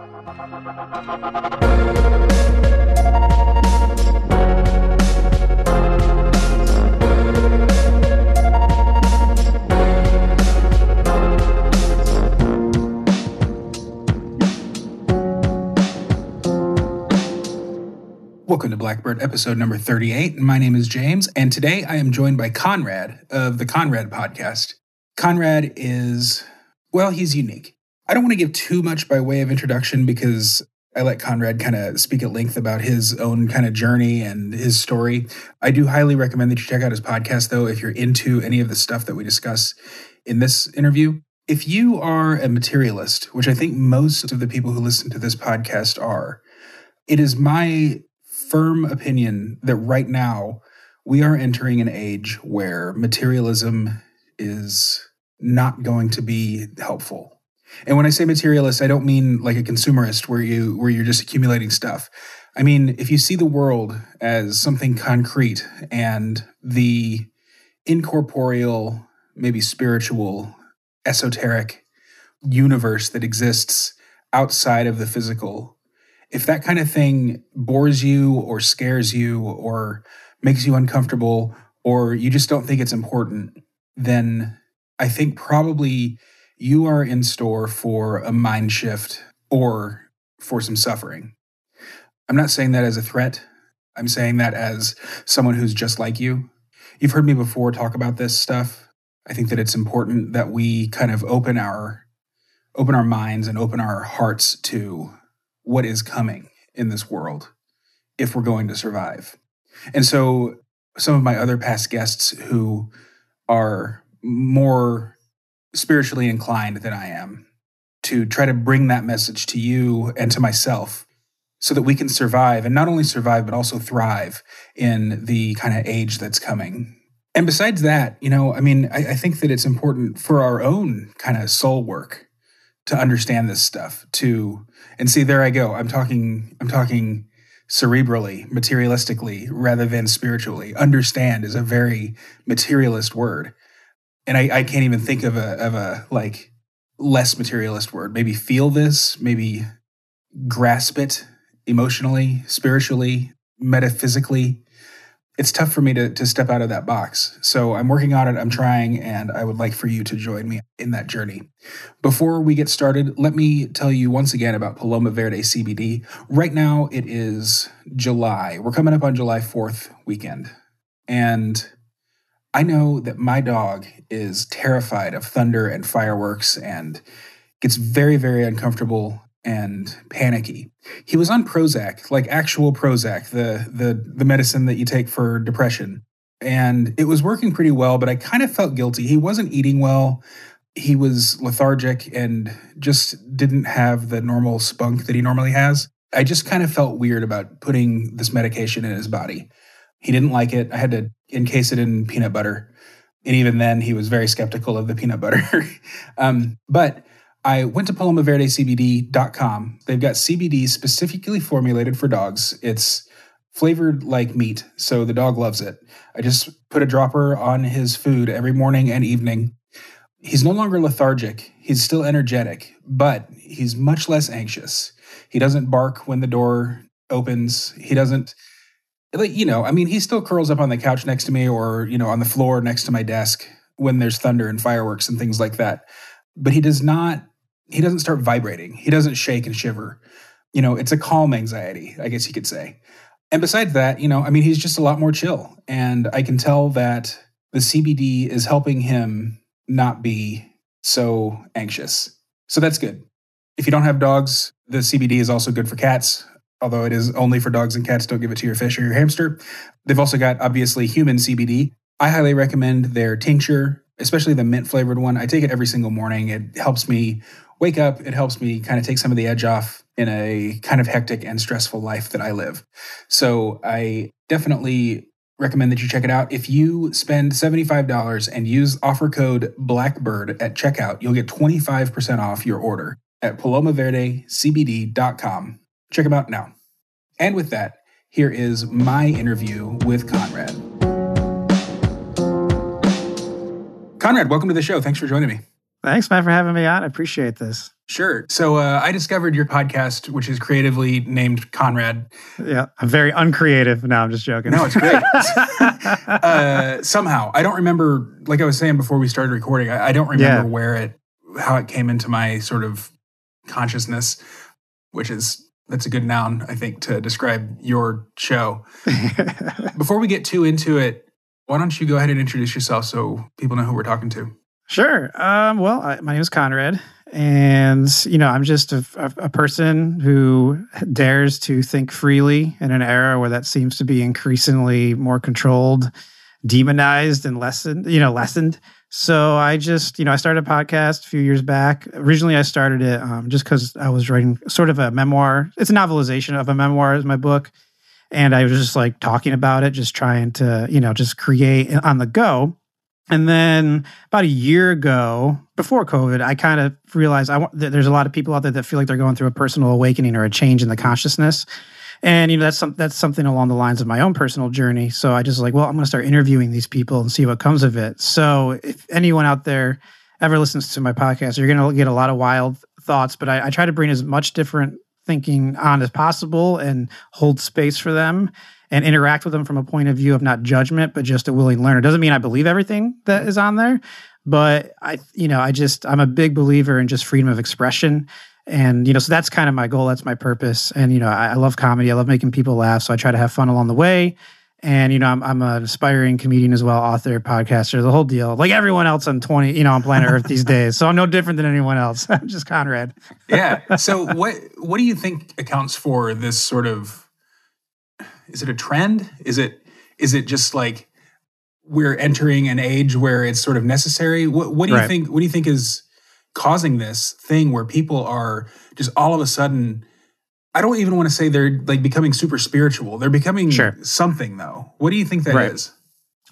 Welcome to Blackbird episode number 38. My name is James, and today I am joined by Conrad of the Conrad podcast. Conrad is, well, he's unique. I don't want to give too much by way of introduction because I let Conrad kind of speak at length about his own kind of journey and his story. I do highly recommend that you check out his podcast, though, if you're into any of the stuff that we discuss in this interview. If you are a materialist, which I think most of the people who listen to this podcast are, it is my firm opinion that right now we are entering an age where materialism is not going to be helpful. And when I say materialist, I don't mean like a consumerist where you where you're just accumulating stuff. I mean, if you see the world as something concrete and the incorporeal, maybe spiritual, esoteric universe that exists outside of the physical if that kind of thing bores you or scares you or makes you uncomfortable or you just don't think it's important, then I think probably you are in store for a mind shift or for some suffering. I'm not saying that as a threat. I'm saying that as someone who's just like you. You've heard me before talk about this stuff. I think that it's important that we kind of open our open our minds and open our hearts to what is coming in this world if we're going to survive. And so some of my other past guests who are more spiritually inclined than I am to try to bring that message to you and to myself so that we can survive and not only survive, but also thrive in the kind of age that's coming. And besides that, you know, I mean, I, I think that it's important for our own kind of soul work to understand this stuff to and see there i go. I'm talking i'm talking cerebrally materialistically rather than spiritually. Understand is a very materialist word and i, I can't even think of a of a like less materialist word maybe feel this maybe grasp it emotionally spiritually metaphysically it's tough for me to, to step out of that box. So I'm working on it, I'm trying, and I would like for you to join me in that journey. Before we get started, let me tell you once again about Paloma Verde CBD. Right now it is July. We're coming up on July 4th weekend. And I know that my dog is terrified of thunder and fireworks and gets very, very uncomfortable and panicky. He was on Prozac, like actual Prozac, the the the medicine that you take for depression. And it was working pretty well, but I kind of felt guilty. He wasn't eating well. He was lethargic and just didn't have the normal spunk that he normally has. I just kind of felt weird about putting this medication in his body. He didn't like it. I had to encase it in peanut butter. And even then, he was very skeptical of the peanut butter. um, but I went to palomaverdecbd.com. They've got CBD specifically formulated for dogs. It's flavored like meat, so the dog loves it. I just put a dropper on his food every morning and evening. He's no longer lethargic. He's still energetic, but he's much less anxious. He doesn't bark when the door opens. He doesn't like you know, I mean, he still curls up on the couch next to me or, you know, on the floor next to my desk when there's thunder and fireworks and things like that. But he does not he doesn't start vibrating. He doesn't shake and shiver. You know, it's a calm anxiety, I guess you could say. And besides that, you know, I mean, he's just a lot more chill. And I can tell that the CBD is helping him not be so anxious. So that's good. If you don't have dogs, the CBD is also good for cats, although it is only for dogs and cats. Don't give it to your fish or your hamster. They've also got obviously human CBD. I highly recommend their tincture, especially the mint flavored one. I take it every single morning. It helps me wake up, it helps me kind of take some of the edge off in a kind of hectic and stressful life that I live. So I definitely recommend that you check it out. If you spend $75 and use offer code Blackbird at checkout, you'll get 25% off your order at palomaverdecbd.com. Check them out now. And with that, here is my interview with Conrad. Conrad, welcome to the show. Thanks for joining me. Thanks, man, for having me on. I appreciate this. Sure. So uh, I discovered your podcast, which is creatively named Conrad. Yeah, I'm very uncreative. No, I'm just joking. No, it's great. uh, somehow, I don't remember. Like I was saying before we started recording, I, I don't remember yeah. where it, how it came into my sort of consciousness, which is that's a good noun, I think, to describe your show. before we get too into it, why don't you go ahead and introduce yourself so people know who we're talking to? Sure. Um, well, I, my name is Conrad, and you know, I'm just a, a, a, person who dares to think freely in an era where that seems to be increasingly more controlled, demonized, and lessened. You know, lessened. So I just, you know, I started a podcast a few years back. Originally, I started it um, just because I was writing sort of a memoir. It's a novelization of a memoir, is my book, and I was just like talking about it, just trying to, you know, just create on the go. And then about a year ago, before COVID, I kind of realized I want, there's a lot of people out there that feel like they're going through a personal awakening or a change in the consciousness. And you know that's some, that's something along the lines of my own personal journey. So I just like, well, I'm going to start interviewing these people and see what comes of it. So if anyone out there ever listens to my podcast, you're going to get a lot of wild thoughts. But I, I try to bring as much different thinking on as possible and hold space for them and interact with them from a point of view of not judgment, but just a willing learner. Doesn't mean I believe everything that is on there, but I, you know, I just, I'm a big believer in just freedom of expression. And, you know, so that's kind of my goal. That's my purpose. And, you know, I, I love comedy. I love making people laugh. So I try to have fun along the way. And, you know, I'm, I'm an aspiring comedian as well, author, podcaster, the whole deal. Like everyone else on 20, you know, on planet Earth these days. So I'm no different than anyone else. I'm just Conrad. yeah. So what, what do you think accounts for this sort of is it a trend? Is it is it just like we're entering an age where it's sort of necessary? What, what do you right. think? What do you think is causing this thing where people are just all of a sudden? I don't even want to say they're like becoming super spiritual. They're becoming sure. something though. What do you think that right. is?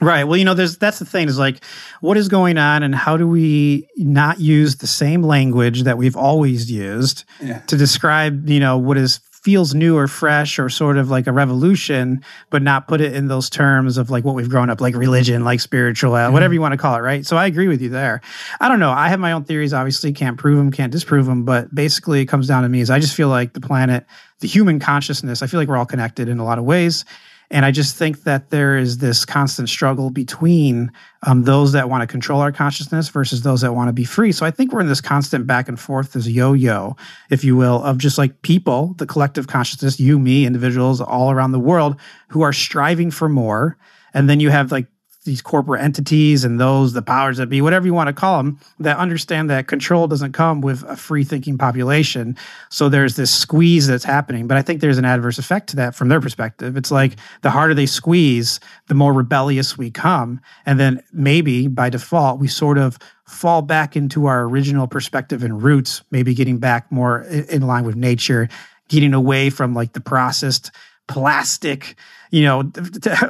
Right. Well, you know, there's that's the thing is like, what is going on, and how do we not use the same language that we've always used yeah. to describe, you know, what is feels new or fresh or sort of like a revolution, but not put it in those terms of like what we've grown up, like religion, like spiritual, mm-hmm. whatever you want to call it, right? So I agree with you there. I don't know. I have my own theories, obviously, can't prove them, can't disprove them, but basically it comes down to me is I just feel like the planet, the human consciousness, I feel like we're all connected in a lot of ways. And I just think that there is this constant struggle between um, those that want to control our consciousness versus those that want to be free. So I think we're in this constant back and forth, this yo yo, if you will, of just like people, the collective consciousness, you, me, individuals all around the world who are striving for more. And then you have like these corporate entities and those the powers that be whatever you want to call them that understand that control doesn't come with a free thinking population. So there's this squeeze that's happening but i think there's an adverse effect to that from their perspective. It's like the harder they squeeze the more rebellious we come and then maybe by default we sort of fall back into our original perspective and roots maybe getting back more in line with nature getting away from like the processed plastic you know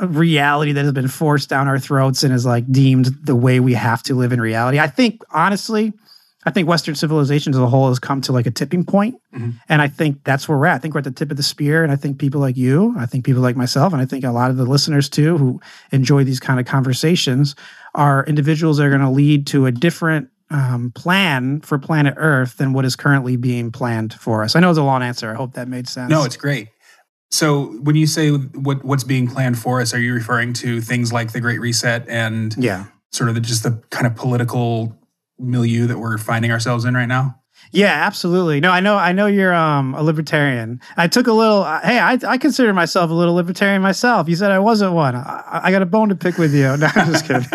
reality that has been forced down our throats and is like deemed the way we have to live in reality. I think honestly i think western civilization as a whole has come to like a tipping point. Mm-hmm. and i think that's where we're at. I think we're at the tip of the spear. And i think people like you i think people like myself and i think a lot of the listeners too who enjoy these kind of conversations are individuals that are going to lead to a different um, plan for planet earth than what is currently being planned for us. I know it's a long answer. I hope that made sense. No it's great so when you say what what's being planned for us, are you referring to things like the Great Reset and yeah, sort of the, just the kind of political milieu that we're finding ourselves in right now? Yeah, absolutely. No, I know. I know you're um, a libertarian. I took a little. Uh, hey, I, I consider myself a little libertarian myself. You said I wasn't one. I, I got a bone to pick with you. No, I'm just kidding.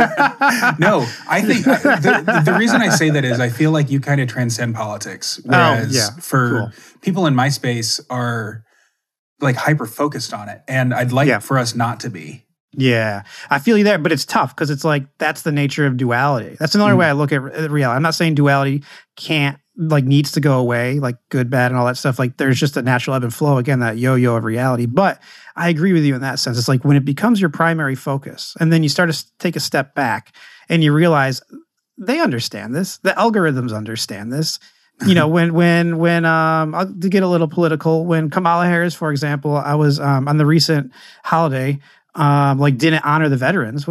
no, I think the, the, reason I say that is I feel like you kind of transcend politics, oh, whereas oh, yeah. for cool. people in my space are like hyper focused on it. And I'd like yeah. for us not to be. Yeah, I feel you there, but it's tough because it's like that's the nature of duality. That's another mm. way I look at reality. I'm not saying duality can't like needs to go away, like good, bad, and all that stuff. Like there's just a natural ebb and flow. Again, that yo-yo of reality. But I agree with you in that sense. It's like when it becomes your primary focus, and then you start to take a step back and you realize they understand this. The algorithms understand this you know, when when when um to get a little political, when Kamala Harris, for example, I was um on the recent holiday, um like didn't honor the veterans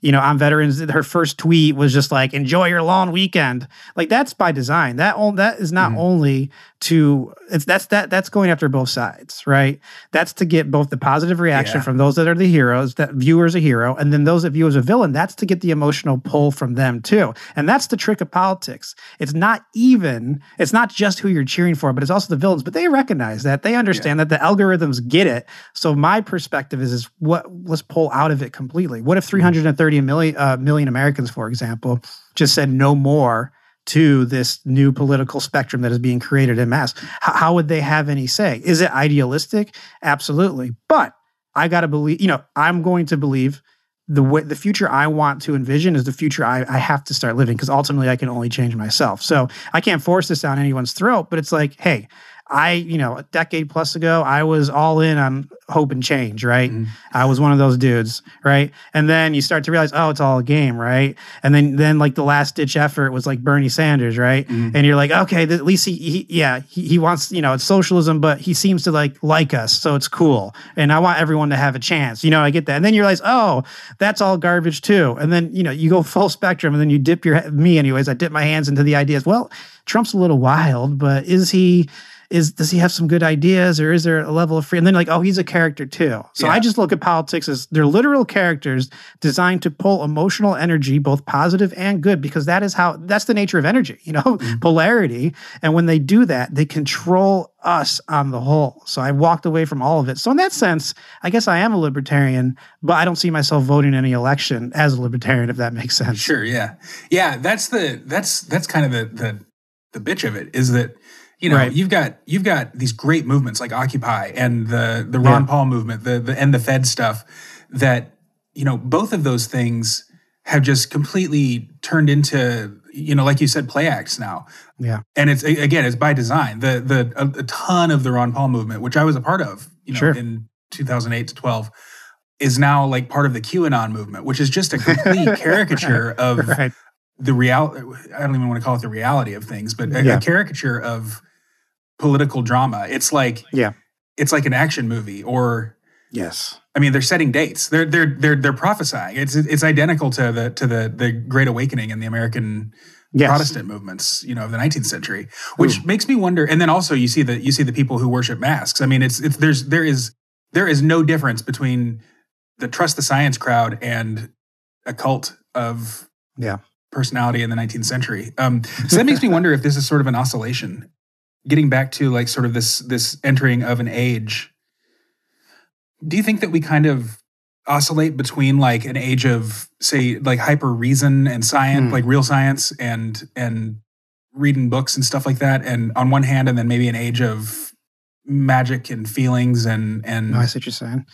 you know, on veterans. Her first tweet was just like, enjoy your long weekend. Like that's by design. That all that is not mm-hmm. only to it's that's that that's going after both sides, right? That's to get both the positive reaction yeah. from those that are the heroes, that viewers a hero, and then those that view as a villain, that's to get the emotional pull from them too. And that's the trick of politics. It's not even, it's not just who you're cheering for, but it's also the villains. But they recognize that. They understand yeah. that the algorithms get it. So my perspective is is what let's pull out of it completely. What if mm-hmm. 330 30 million, uh, million Americans, for example, just said no more to this new political spectrum that is being created in mass. How would they have any say? Is it idealistic? Absolutely. But I got to believe, you know, I'm going to believe the way, the future I want to envision is the future I, I have to start living because ultimately I can only change myself. So I can't force this down anyone's throat, but it's like, hey, I, you know, a decade plus ago, I was all in on hope and change, right? Mm-hmm. I was one of those dudes, right? And then you start to realize, oh, it's all a game, right? And then, then like the last ditch effort was like Bernie Sanders, right? Mm-hmm. And you're like, okay, at least he, he yeah, he, he wants, you know, it's socialism, but he seems to like like us, so it's cool. And I want everyone to have a chance, you know. I get that. And then you realize, oh, that's all garbage too. And then you know, you go full spectrum, and then you dip your me, anyways. I dip my hands into the ideas. Well, Trump's a little wild, but is he? Is does he have some good ideas or is there a level of free? And then like, oh, he's a character too. So yeah. I just look at politics as they're literal characters designed to pull emotional energy, both positive and good, because that is how that's the nature of energy, you know, mm-hmm. polarity. And when they do that, they control us on the whole. So I walked away from all of it. So in that sense, I guess I am a libertarian, but I don't see myself voting any election as a libertarian, if that makes sense. Sure. Yeah. Yeah. That's the that's that's kind of the the the bitch of it is that you know, right. you've got you've got these great movements like Occupy and the the Ron yeah. Paul movement, the, the and the Fed stuff that you know both of those things have just completely turned into you know like you said play acts now. Yeah, and it's again it's by design. The the a, a ton of the Ron Paul movement, which I was a part of, you know, sure. in 2008 to 12 is now like part of the QAnon movement, which is just a complete caricature of right. the reality. I don't even want to call it the reality of things, but a, yeah. a caricature of political drama. It's like yeah, it's like an action movie or yes. I mean, they're setting dates. They're they're they're they're prophesying. It's it's identical to the to the the Great Awakening and the American yes. Protestant movements, you know, of the 19th century, which Ooh. makes me wonder. And then also you see that you see the people who worship masks. I mean, it's it's there's there is there is no difference between the trust the science crowd and a cult of yeah personality in the 19th century. Um, so that makes me wonder if this is sort of an oscillation getting back to like sort of this this entering of an age do you think that we kind of oscillate between like an age of say like hyper reason and science mm. like real science and and reading books and stuff like that and on one hand and then maybe an age of magic and feelings and and oh, I see what you're saying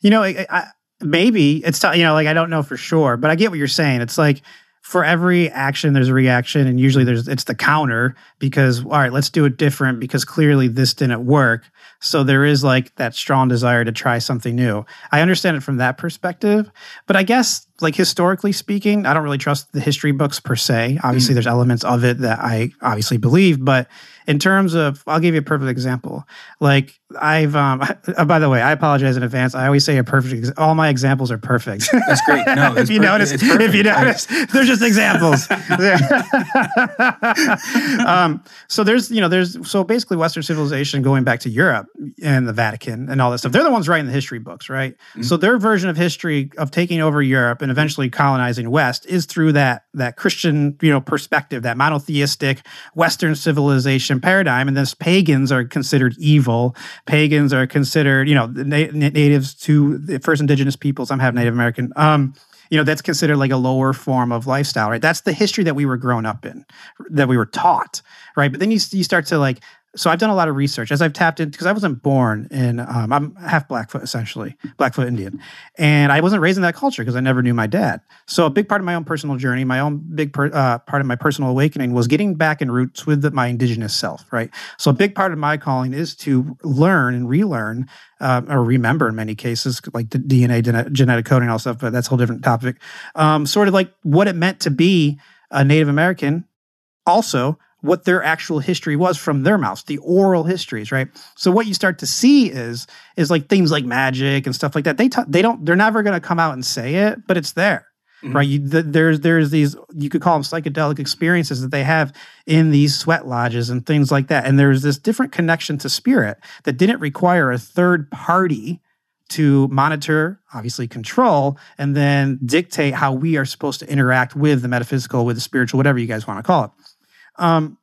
you know I, I, maybe it's you know like I don't know for sure but I get what you're saying it's like for every action there's a reaction and usually there's it's the counter because all right let's do it different because clearly this didn't work. So there is like that strong desire to try something new. I understand it from that perspective but i guess like historically speaking i don't really trust the history books per se. Obviously mm. there's elements of it that i obviously believe but in terms of i'll give you a perfect example. Like i've um uh, by the way i apologize in advance. I always say a perfect all my examples are perfect. That's great. No if you per- notice if you notice they're just examples. Um so there's you know there's so basically western civilization going back to europe and the vatican and all that stuff they're the ones writing the history books right mm-hmm. so their version of history of taking over europe and eventually colonizing west is through that that christian you know perspective that monotheistic western civilization paradigm, and this pagans are considered evil. Pagans are considered, you know, na- natives to the first indigenous peoples. I'm half Native American. Um, you know, that's considered like a lower form of lifestyle, right? That's the history that we were grown up in, that we were taught, right? But then you you start to like so I've done a lot of research as I've tapped in because I wasn't born in um, I'm half Blackfoot essentially Blackfoot Indian, and I wasn't raised in that culture because I never knew my dad. So a big part of my own personal journey, my own big per, uh, part of my personal awakening was getting back in roots with the, my indigenous self. Right. So a big part of my calling is to learn and relearn uh, or remember in many cases, like the DNA genetic coding and all stuff. But that's a whole different topic. Um, sort of like what it meant to be a Native American. Also, what their actual history was from their mouths, the oral histories, right? So what you start to see is is like things like magic and stuff like that. They t- they don't they're never going to come out and say it, but it's there. mm-hmm. right? You, the, there's there's these you could call them psychedelic experiences that they have in these sweat lodges and things like that. And there's this different connection to spirit that didn't require a third party to monitor, obviously control, and then dictate how we are supposed to interact with the metaphysical, with the spiritual, whatever you guys want to call it. Um,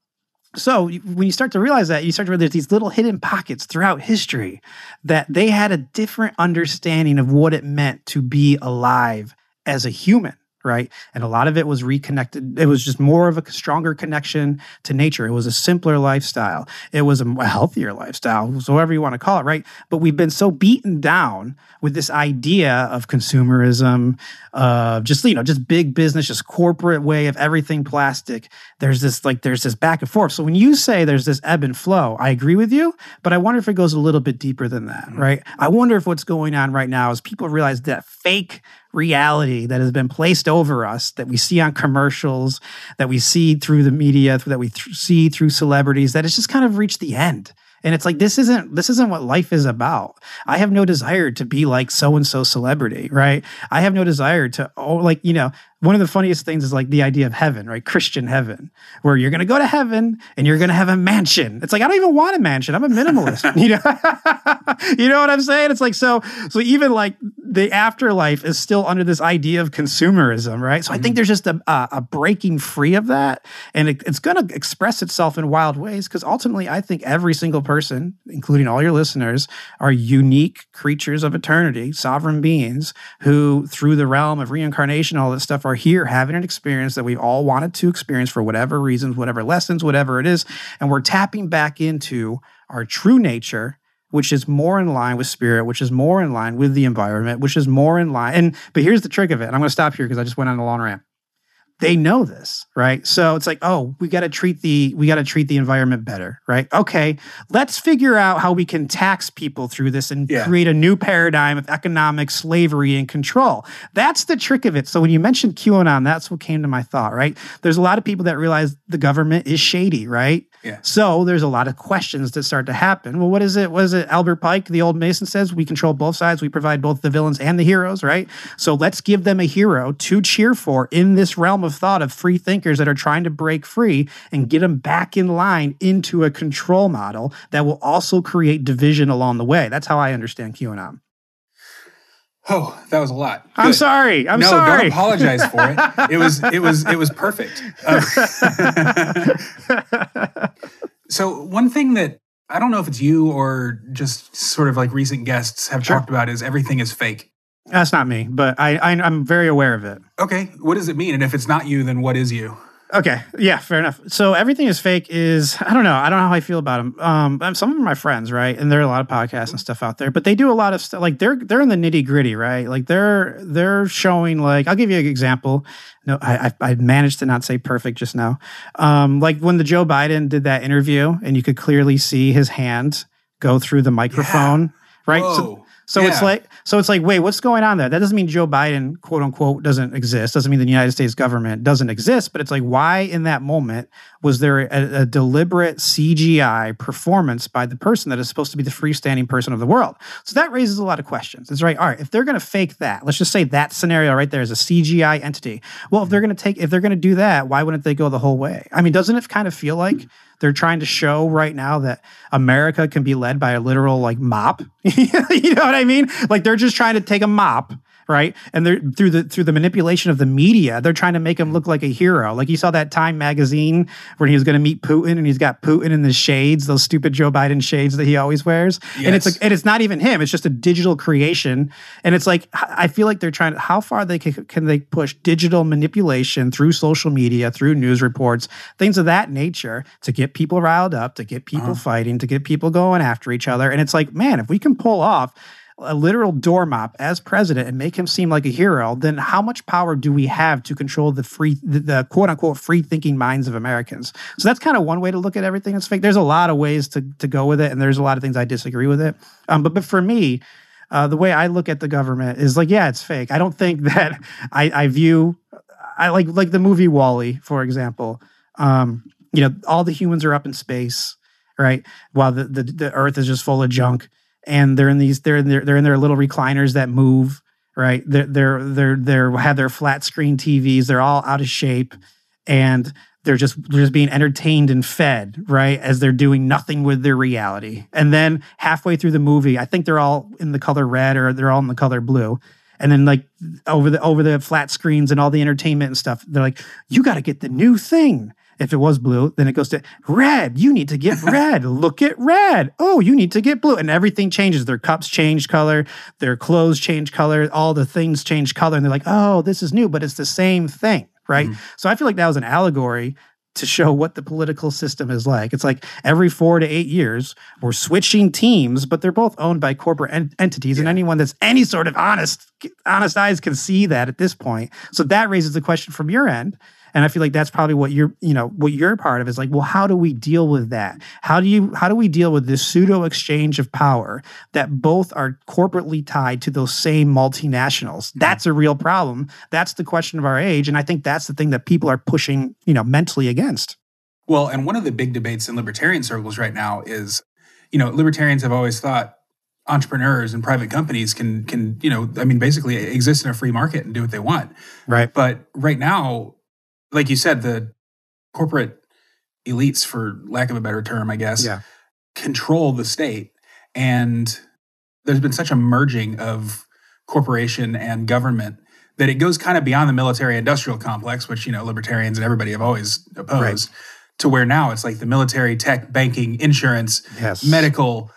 so when you start to realize that, you start to realize there's these little hidden pockets throughout history that they had a different understanding of what it meant to be alive as a human right? And a lot of it was reconnected. It was just more of a stronger connection to nature. It was a simpler lifestyle. It was a healthier lifestyle, so whatever you want to call it, right? But we've been so beaten down with this idea of consumerism, of uh, just you know, just big business, just corporate way of everything plastic. There's this like there's this back and forth. So when you say there's this ebb and flow, I agree with you, but I wonder if it goes a little bit deeper than that, mm-hmm. right? I wonder if what's going on right now is people realize that fake reality that has been placed over us that we see on commercials, that we see through the media, that we th- see through celebrities, that it's just kind of reached the end. And it's like this isn't this isn't what life is about. I have no desire to be like so and so celebrity, right? I have no desire to oh like, you know, one of the funniest things is like the idea of heaven, right? Christian heaven, where you're going to go to heaven and you're going to have a mansion. It's like I don't even want a mansion. I'm a minimalist. you know, you know what I'm saying? It's like so. So even like the afterlife is still under this idea of consumerism, right? So I think mm-hmm. there's just a, a, a breaking free of that, and it, it's going to express itself in wild ways because ultimately, I think every single person, including all your listeners, are unique creatures of eternity, sovereign beings who, through the realm of reincarnation, all this stuff are here having an experience that we've all wanted to experience for whatever reasons, whatever lessons, whatever it is. And we're tapping back into our true nature, which is more in line with spirit, which is more in line with the environment, which is more in line. And but here's the trick of it. And I'm going to stop here because I just went on a long rant they know this right? So it's like oh we got to treat the we got to treat the environment better right? Okay let's figure out how we can tax people through this and yeah. create a new paradigm of economic slavery and control. That's the trick of it. So when you mentioned qanon that's what came to my thought right? There's a lot of people that realize the government is shady right So there's a lot of questions that start to happen. Well, what is it? Was it? Albert Pike, the old Mason says, we control both sides. We provide both the villains and the heroes, right? So let's give them a hero to cheer for in this realm of thought of free thinkers that are trying to break free and get them back in line into a control model that will also create division along the way. That's how I understand QAnon. Oh, that was a lot. Good. I'm sorry. I'm no, sorry. No, don't apologize for it. It was it was it was perfect. Uh, so one thing that I don't know if it's you or just sort of like recent guests have sure. talked about is everything is fake. That's not me, but I, I I'm very aware of it. Okay, what does it mean? And if it's not you, then what is you? Okay. Yeah, fair enough. So everything is fake is I don't know. I don't know how I feel about them. Um, some of them are my friends, right? And there are a lot of podcasts and stuff out there, but they do a lot of stuff. Like they're they're in the nitty gritty, right? Like they're they're showing like I'll give you an example. No, I I, I managed to not say perfect just now. Um, like when the Joe Biden did that interview, and you could clearly see his hand go through the microphone, yeah. right? Whoa. So, so yeah. it's like so it's like wait, what's going on there? That doesn't mean Joe Biden quote unquote doesn't exist. Doesn't mean the United States government doesn't exist. But it's like why in that moment was there a, a deliberate CGI performance by the person that is supposed to be the freestanding person of the world? So that raises a lot of questions. It's right. All right, if they're going to fake that, let's just say that scenario right there is a CGI entity. Well, if they're going to take if they're going to do that, why wouldn't they go the whole way? I mean, doesn't it kind of feel like they're trying to show right now that America can be led by a literal like mop. you know what I mean? Like they're just trying to take a mop right? And they're through the through the manipulation of the media, they're trying to make him look like a hero. Like you saw that Time magazine where he was going to meet Putin, and he's got Putin in the shades, those stupid Joe Biden shades that he always wears. Yes. And it's like, and it's not even him; it's just a digital creation. And it's like I feel like they're trying. How far they can, can they push digital manipulation through social media, through news reports, things of that nature, to get people riled up, to get people uh-huh. fighting, to get people going after each other. And it's like, man, if we can pull off a literal doormop as president and make him seem like a hero, then how much power do we have to control the free, the, the quote unquote free thinking minds of Americans? So that's kind of one way to look at everything that's fake. There's a lot of ways to, to go with it, and there's a lot of things I disagree with it. Um, but, but for me, uh, the way I look at the government is like, yeah, it's fake. I don't think that I, I view, I like like the movie WALL-E, for example. Um, you know, all the humans are up in space, right? While the, the, the Earth is just full of junk and they're in these they're in their, they're in their little recliners that move right? They're they're they're they're have their flat screen TVs. They're all out of shape, and they're just they're just being entertained and fed, right? As they're doing nothing with their reality. And then halfway through the movie, I think they're all in the color red or they're all in the color blue. And then like over the over the flat screens and all the entertainment and stuff, they're like, "You got to get the new thing." If it was blue, then it goes to red. You need to get red. Look at red. Oh, you need to get blue. And everything changes. Their cups change color, their clothes change color, all the things change color. And they're like, oh, this is new, but it's the same thing. Right. Mm-hmm. So I feel like that was an allegory to show what the political system is like. It's like every four to eight years, we're switching teams, but they're both owned by corporate en- entities, yeah. and anyone that's any sort of honest, honest eyes can see that at this point. So that raises the question from your end: and i feel like that's probably what you're you know what you're part of is like well how do we deal with that? How do you how do we deal with this pseudo exchange of power that both are corporately tied to those same multinationals? Mm-hmm. that's a real problem. That's the question of our age. And i think that's the thing that people are pushing you know mentally against. Well and one of the big debates in libertarian circles right now is you know libertarians have always thought entrepreneurs and private companies can can you know i mean basically exist in a free market and do what they want. Right. But right now like you said, the corporate elites, for lack of a better term, I guess, yeah. control the state. And there's been such a merging of corporation and government that it goes kind of beyond the military industrial complex, which, you know, libertarians and everybody have always opposed, right. to where now it's like the military, tech, banking, insurance, yes. medical,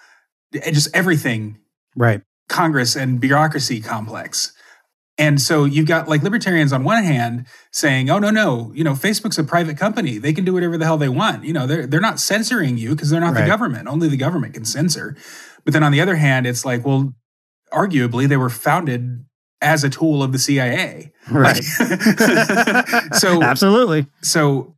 eh, just everything. Right. Congress and bureaucracy complex. And so you've got like libertarians on one hand saying, "Oh no, no, you know, Facebook's a private company; they can do whatever the hell they want. You know, they're they're not censoring you because they're not right. the government. Only the government can censor." But then on the other hand, it's like, well, arguably they were founded as a tool of the CIA, right? so absolutely. So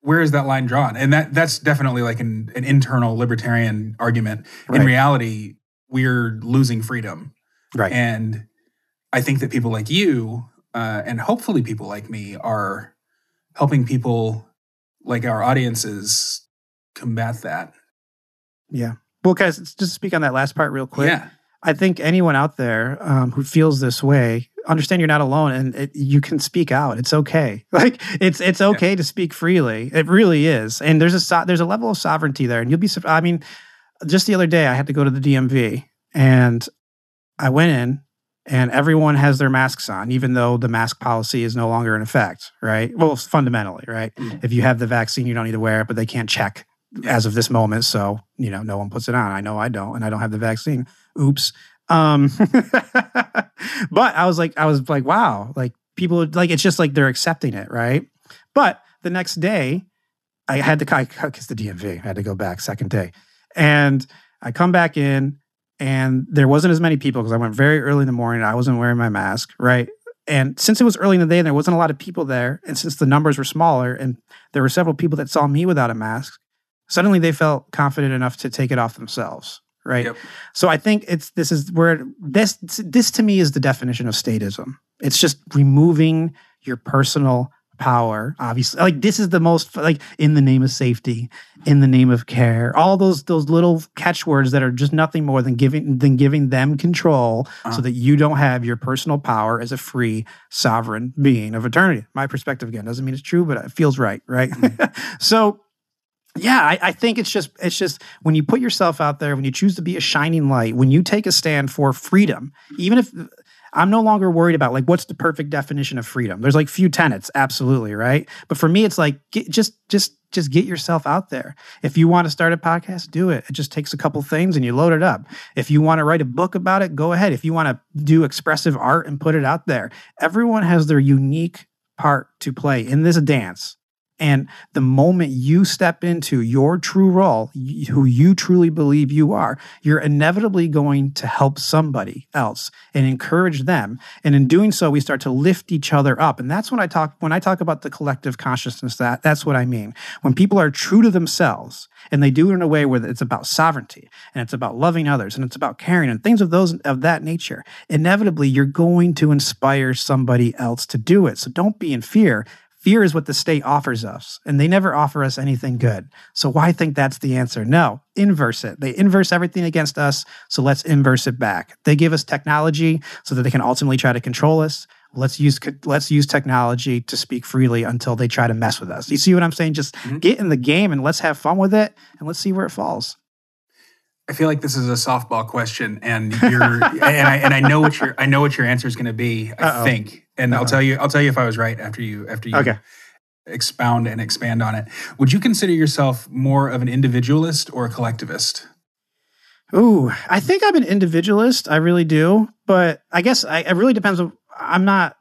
where is that line drawn? And that that's definitely like an, an internal libertarian argument. Right. In reality, we're losing freedom, right? And I think that people like you uh, and hopefully people like me are helping people like our audiences combat that. Yeah. Well, guys, just speak on that last part real quick. Yeah. I think anyone out there um, who feels this way, understand you're not alone, and it, you can speak out. It's okay. Like it's it's okay yeah. to speak freely. It really is. And there's a so, there's a level of sovereignty there, and you'll be. I mean, just the other day, I had to go to the DMV, and I went in and everyone has their masks on, even though the mask policy is no longer in effect, right? Well, fundamentally, right? Mm-hmm. If you have the vaccine, you don't need to wear it, but they can't check as of this moment. So, you know, no one puts it on. I know I don't, and I don't have the vaccine. Oops. Um, but I was like, I was like, wow, like people, like, it's just like they're accepting it, right? But the next day, I had to, I, because the DMV, I had to go back second day. And I come back in and there wasn't as many people because I went very early in the morning. And I wasn't wearing my mask, right? And since it was early in the day and there wasn't a lot of people there, and since the numbers were smaller and there were several people that saw me without a mask, suddenly they felt confident enough to take it off themselves, right? Yep. So I think it's this is where this this to me is the definition of statism. It's just removing your personal power obviously like this is the most like in the name of safety in the name of care all those those little catchwords that are just nothing more than giving than giving them control uh-huh. so that you don't have your personal power as a free sovereign being of eternity my perspective again doesn't mean it's true but it feels right right mm-hmm. so yeah I, I, think it's just it's just when you put yourself out there when you choose to be a shining light when you take a stand for freedom even if I'm no longer worried about like what's the perfect definition of freedom. There's like few tenets, absolutely, right? But for me, it's like get, just just just get yourself out there. If you want to start a podcast, do it. It just takes a couple things and you load it up. If you want to write a book about it, go ahead. If you want to do expressive art and put it out there, everyone has their unique part to play in this dance. And the moment you step into your true role, who you truly believe you are, you're inevitably going to help somebody else and encourage them. And in doing so, we start to lift each other up. And that's when I talk when I talk about the collective consciousness. That that's what I mean. When people are true to themselves and they do it in a way where it's about sovereignty and it's about loving others and it's about caring and things of those of that nature. Inevitably, you're going to inspire somebody else to do it. So don't be in fear Fear is what the state offers us, and they never offer us anything good. So why think that's the answer? No, inverse it. They inverse everything against us, so let's inverse it back. They give us technology so that they can ultimately try to control us. Let's use let's use technology to speak freely until they try to mess with us. You see what I'm saying? Just mm-hmm. get in the game and let's have fun with it, and let's see where it falls. I feel like this is a softball question, and you're and I and I know what your I know what your answer is going to be. I Uh-oh. think, and Uh-oh. I'll uh-huh. tell you I'll tell you if I was right after you after you okay. expound and expand on it. Would you consider yourself more of an individualist or a collectivist? Ooh, I think I'm an individualist. I really do, but I guess I, it really depends. On, I'm not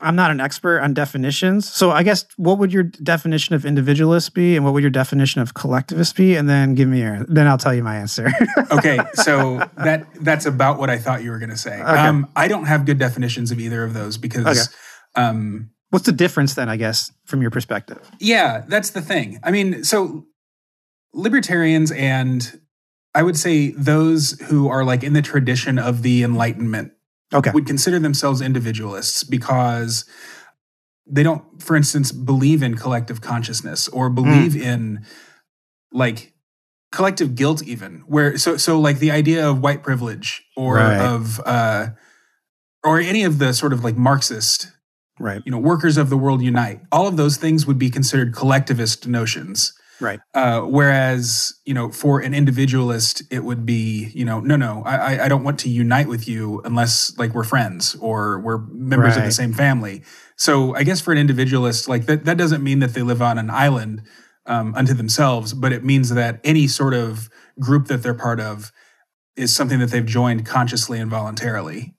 I'm not an expert on definitions. So I guess what would your definition of individualist be and what would your definition of collectivist be? And then give me your then I'll tell you my answer. okay. So that that's about what I thought you were gonna say. Okay. Um, I don't have good definitions of either of those because okay. um, what's the difference then, I guess, from your perspective? Yeah, that's the thing. I mean, so libertarians and I would say those who are like in the tradition of the Enlightenment okay. would consider themselves individualists because they don't, for instance, believe in collective consciousness or believe mm. in like collective guilt even where so so like the idea of white privilege or right. of uh or any of the sort of like marxist right you know workers of the world unite all of those things would be considered collectivist notions Right. Uh, whereas, you know, for an individualist, it would be, you know, no, no, I, I don't want to unite with you unless like we're friends or we're members right. of the same family. So I guess for an individualist, like that, that doesn't mean that they live on an island um, unto themselves, but it means that any sort of group that they're part of is something that they've joined consciously and voluntarily.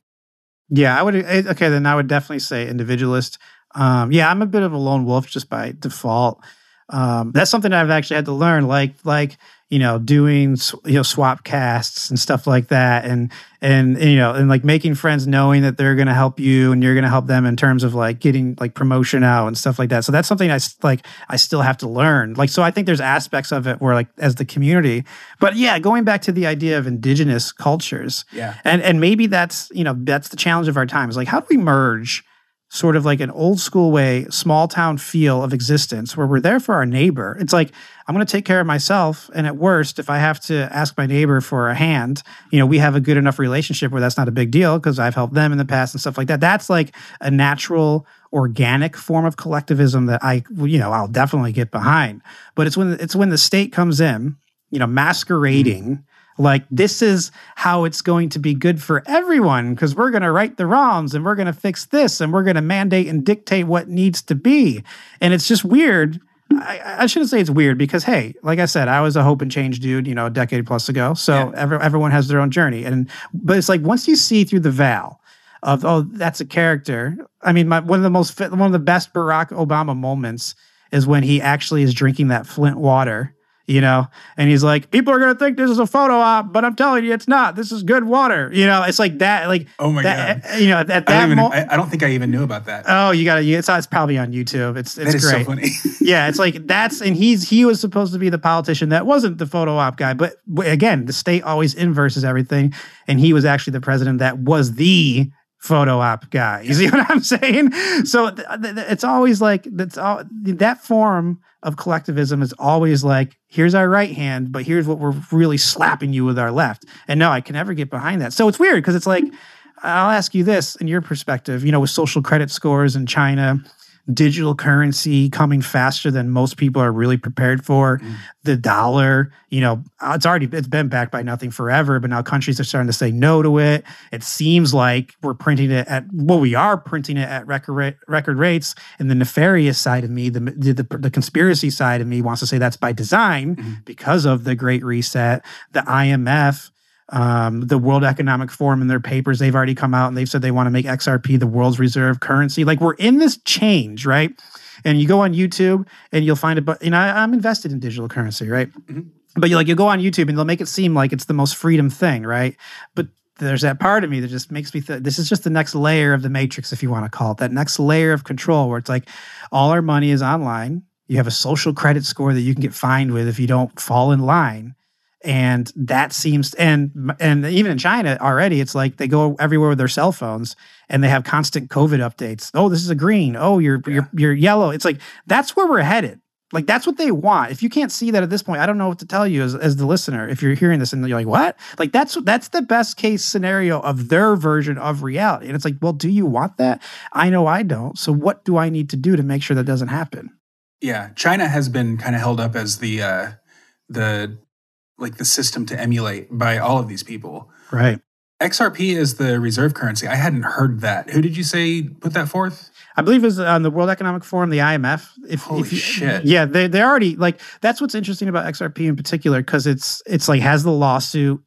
Yeah, I would. Eh, okay, then I would definitely say individualist. Um, yeah, I'm a bit of a lone wolf just by default um, that's something I've actually had to learn, like like you know doing you know swap casts and stuff like that, and and you know and like making friends, knowing that they're going to help you and you're going to help them in terms of like getting like promotion out and stuff like that. So that's something I like I still have to learn. Like so, I think there's aspects of it where like as the community, but yeah, going back to the idea of indigenous cultures, yeah, and and maybe that's you know that's the challenge of our times. Like how do we merge? Sort of like an old school way, small town feel of existence where we're there for our neighbor. It's like, I'm going to take care of myself. And at worst, if I have to ask my neighbor for a hand, you know, we have a good enough relationship where that's not a big deal because I've helped them in the past and stuff like that. That's like a natural, organic form of collectivism that I, you know, I'll definitely get behind. But it's when, it's when the state comes in, you know, masquerading. Mm-hmm like this is how it's going to be good for everyone because we're going to right the wrongs and we're going to fix this and we're going to mandate and dictate what needs to be. And it's just weird. I, I, shouldn't say it's weird because hey like i said i was a hope and change dude you know a decade plus ago. So yeah. every, everyone has their own journey. And but it's like once you see through the veil of oh that's a character i mean my, one of the most one of the best barack obama moments is when he actually is drinking that flint water you know? And he's like people are going to think this is a photo op but i'm telling you it's not. This is good water. You know it's like that like oh my that, god. you know at that I don't, even, mo- I, don't think i even knew about that. Oh you gotta it's, it's probably on youtube. It's it's great. so yeah it's like that's and he's he was supposed to be the politician that wasn't the photo op guy but again the state always inverses everything and he was actually the president that was the photo op guy. You see what I'm saying? So th- th- it's always like that's all that form of collectivism is always like here's our right hand, but here's what we're really slapping you with our left. And no, I can never get behind that. So it's weird because it's like I'll ask you this in your perspective, you know, with social credit scores in China digital currency coming faster than most people are really prepared for. Mm. The dollar, you know, it's already it's been backed by nothing forever, but now countries are starting to say no to it. It seems like we're printing it at well, we are printing it at record record rates. And the nefarious side of me, the the, the, the conspiracy side of me, wants to say that's by design mm. because of the Great Reset, the IMF um, the World Economic Forum in their papers, they've already come out and they've said they want to make XRP the world's reserve currency. Like we're in this change, right? And you go on YouTube and you'll find it. But you know, I, am invested in digital currency, right? Mm-hmm. But you like you go on YouTube and they'll make it seem like it's the most freedom thing, right? But there's that part of me that just makes me th- this is just the next layer of the matrix if you want to call it that next layer of control where it's like all our money is online you have a social credit score that you can get fined with if you don't fall in line and that seems and and even in China already it's like they go everywhere with their cell phones and they have constant covid updates. Oh this is a green. Oh you're yeah. you're you're yellow. It's like that's where we're headed. Like that's what they want. If you can't see that at this point i don't know what to tell you as, as the listener if you're hearing this and you're like what? Like that's that's the best case scenario of their version of reality. And it's like well do you want that? I know i don't. So what do i need to do to make sure that doesn't happen? Yeah. China has been kind of held up as the uh the like the system to emulate by all of these people. Right. XRP is the reserve currency. I hadn't heard that. Who did you say put that forth? I believe it was on the World Economic Forum, the IMF. If, Holy if you, shit! Yeah, they they already like that's what's interesting about XRP in particular because it's it's like has the lawsuit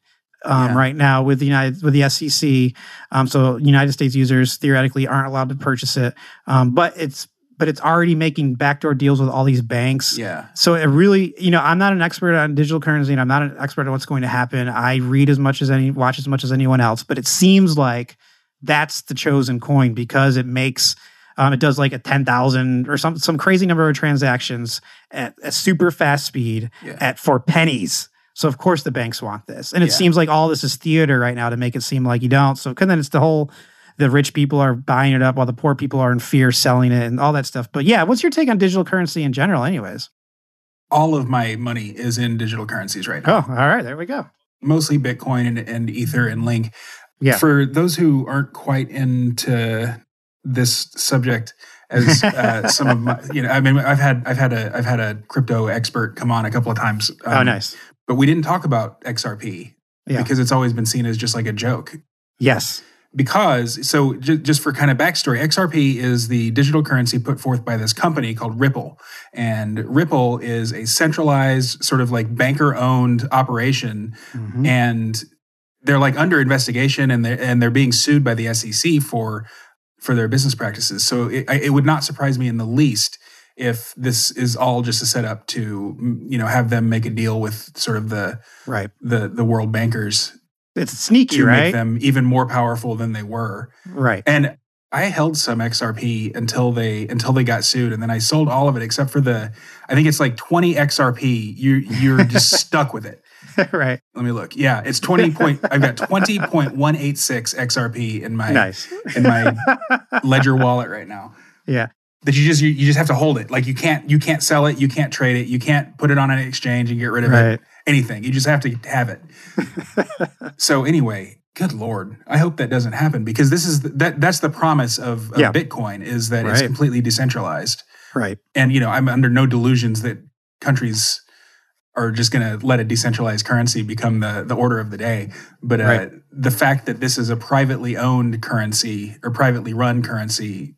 um, yeah. right now with the United with the SEC. Um, so United States users theoretically aren't allowed to purchase it, um, but it's but it's already making backdoor deals with all these banks. Yeah. So it really, you know, I'm not an expert on digital currency and I'm not an expert on what's going to happen. I read as much as any, watch as much as anyone else, but it seems like that's the chosen coin because it makes, um, it does like a 10,000 or some, some crazy number of transactions at a super fast speed yeah. at for pennies. So of course the banks want this. And it yeah. seems like all this is theater right now to make it seem like you don't. So then it's the whole the rich people are buying it up while the poor people are in fear selling it and all that stuff. But yeah, what's your take on digital currency in general, anyways? All of my money is in digital currencies right now. Oh, all right. There we go. Mostly Bitcoin and, and Ether and Link. Yeah. For those who aren't quite into this subject, as uh, some of my, you know, I mean, I've had, I've had a, I've had a crypto expert come on a couple of times. Oh, um, oh, nice. But we didn't talk about XRP yeah. because it's always been seen as just like a joke. Yes because so j- just for kind of backstory xrp is the digital currency put forth by this company called ripple. And ripple is a centralized sort of like banker owned operation. Mm-hmm. and they're like under investigation and they're and they're being sued by the sec for for their business practices. So it, it would not surprise me in the least if this is all just a setup to you know have them make a deal with sort of the right. the the world bankers it's sneaky, to right? make them even more powerful than they were. Right. And I held some XRP until they until they got sued, and then I sold all of it except for the I think it's like 20 XRP. You you're just stuck with it. right. Let me look. Yeah, it's 20 point I've got 20.186 XRP in my nice. in my ledger wallet right now. Yeah. That you just you, you just have to hold it. Like you can't you can't sell it, you can't trade it, you can't put it on an exchange and get rid of right. it anything. You just have to have it. so anyway, good lord, I hope that doesn't happen because this is the, that that's the promise of, of yeah. Bitcoin is that right. it's completely decentralized. Right. And you know, I'm under no delusions that countries are just going to let a decentralized currency become the the order of the day. But uh, right. the fact that this is a privately owned currency or privately run currency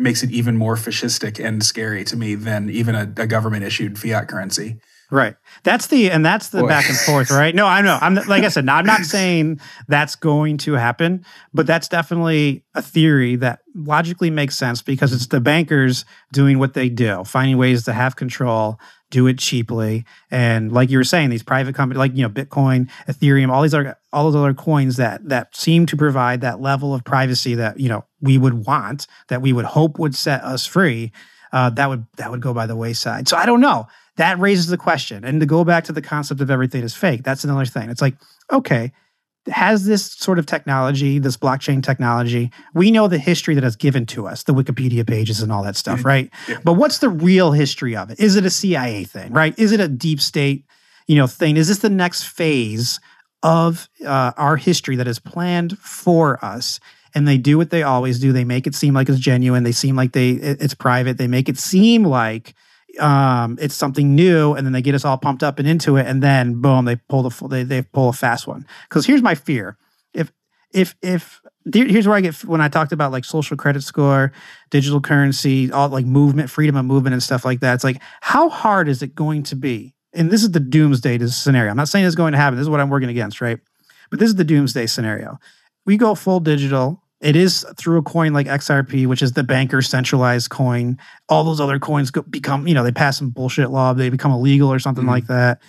makes it even more fascistic and scary to me than even a, a government issued fiat currency. Right. That's the and that's the Boy. back and forth, right? No, I know. I'm like I said, I'm not saying that's going to happen, but that's definitely a theory that logically makes sense because it's the bankers doing what they do, finding ways to have control, do it cheaply, and like you were saying, these private companies like you know Bitcoin, Ethereum, all these other all those other coins that that seem to provide that level of privacy that you know we would want, that we would hope would set us free. Uh, that would that would go by the wayside. So I don't know that raises the question. And to go back to the concept of everything is fake, that's another thing. It's like, okay, has this sort of technology, this blockchain technology, we know the history that it's given to us, the Wikipedia pages and all that stuff, mm-hmm. right? Yeah. But what's the real history of it? Is it a CIA thing, right? Is it a deep state, you know, thing? Is this the next phase of uh, our history that is planned for us? And they do what they always do. They make it seem like it's genuine. They seem like they it's private. They make it seem like um, it's something new, and then they get us all pumped up and into it, and then boom, they pull the they they pull a fast one. Because here's my fear: if if if here's where I get when I talked about like social credit score, digital currency, all like movement, freedom of movement, and stuff like that. It's like how hard is it going to be? And this is the doomsday scenario. I'm not saying it's going to happen. This is what I'm working against, right? But this is the doomsday scenario. We go full digital it is through a coin like XRP, which is the banker centralized coin. All those other coins go, become, you know, they pass some bullshit law, they become illegal or something mm-hmm. like that.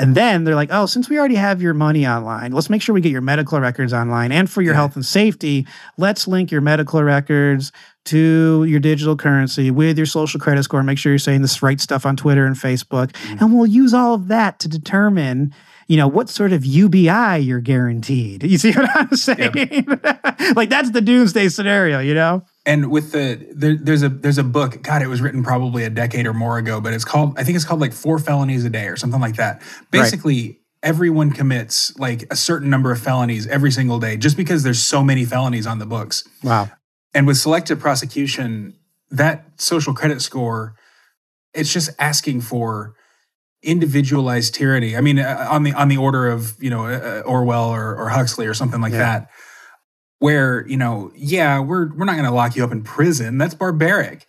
And then they're like, oh, since we already have your money online, let's make sure we get your medical records online. And for your yeah. health and safety, let's link your medical records to your digital currency with your social credit score. Make sure you're saying this right stuff on Twitter and Facebook. Mm-hmm. And we'll use all of that to determine you know, what sort of UBI you're guaranteed. You see what I'm saying? Yep. like that's the doomsday scenario, you know? And with the there, there's a there's a book. God, it was written probably a decade or more ago, but it's called I think it's called like Four Felonies a Day or something like that. Basically, right. everyone commits like a certain number of felonies every single day, just because there's so many felonies on the books. Wow. And with selective prosecution, that social credit score, it's just asking for individualized tyranny. I mean, uh, on the on the order of you know uh, Orwell or, or Huxley or something like yeah. that where you know yeah we're we're not going to lock you up in prison. That's barbaric.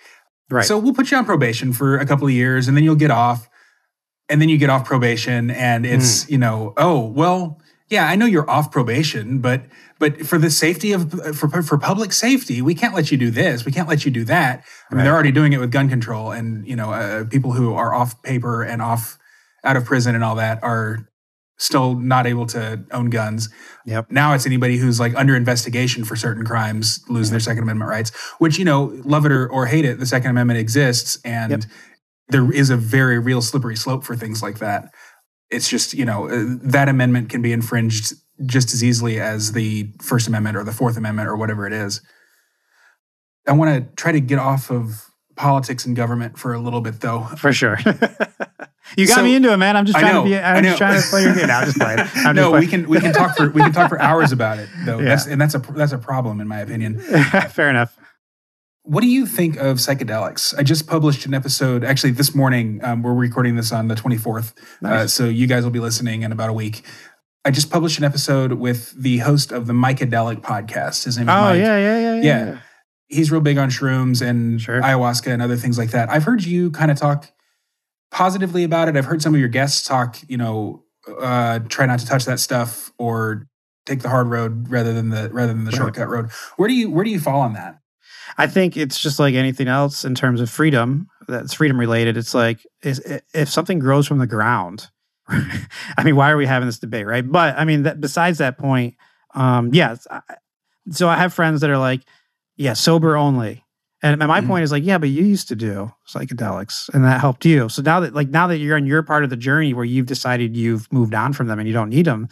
Right. So we'll put you on probation for a couple of years and then you'll get off and then you get off probation and it's mm. you know oh well yeah i know you're off probation but but for the safety of for, for public safety we can't let you do this we can't let you do that. I mean they're already doing it with gun control and you know uh, people who are off paper and off out of prison and all that are still not able to own guns. Yep. Now it's anybody who's like under investigation for certain crimes lose yep. their Second Amendment rights, which, you know, love it or, or hate it, the Second Amendment exists. And yep. there is a very real slippery slope for things like that. It's just, you know, uh, that amendment can be infringed just as easily as the First Amendment or the Fourth Amendment or whatever it is. I want to try to get off of politics and government for a little bit, though. For sure. You got so, me into it, man. I'm just trying to be. I'm just trying to play your game. No, I'm just playing. I'm no, we can we can talk for we can talk for hours about it though. Yeah. That's, and that's a that's a problem in my opinion. Fair enough. What do you think of psychedelics? I just published an episode actually this morning. Um, we're recording this on the 24th, uh, nice. uh, so you guys will be listening in about a week. I just published an episode with the host of the Mycadelic podcast. His name is oh, Mike. yeah, yeah, yeah, yeah. Yeah. He's real big on shrooms and sure. ayahuasca and other things like that. I've heard you kind of talk positively about it. I've heard some of your guests talk, you know, uh, try not to touch that stuff or take the hard road rather than the rather than the right. shortcut road. Where do you where do you fall on that? I think it's just like anything else in terms of freedom that's freedom related. It's like is, if something grows from the ground. I mean, why are we having this debate, right? But I mean, that, besides that point, um, yes. Yeah, so I have friends that are like, yeah, sober only. And my mm-hmm. point is like, yeah, but you used to do psychedelics and that helped you. So now that like now that you're on your part of the journey where you've decided you've moved on from them and you don't need them,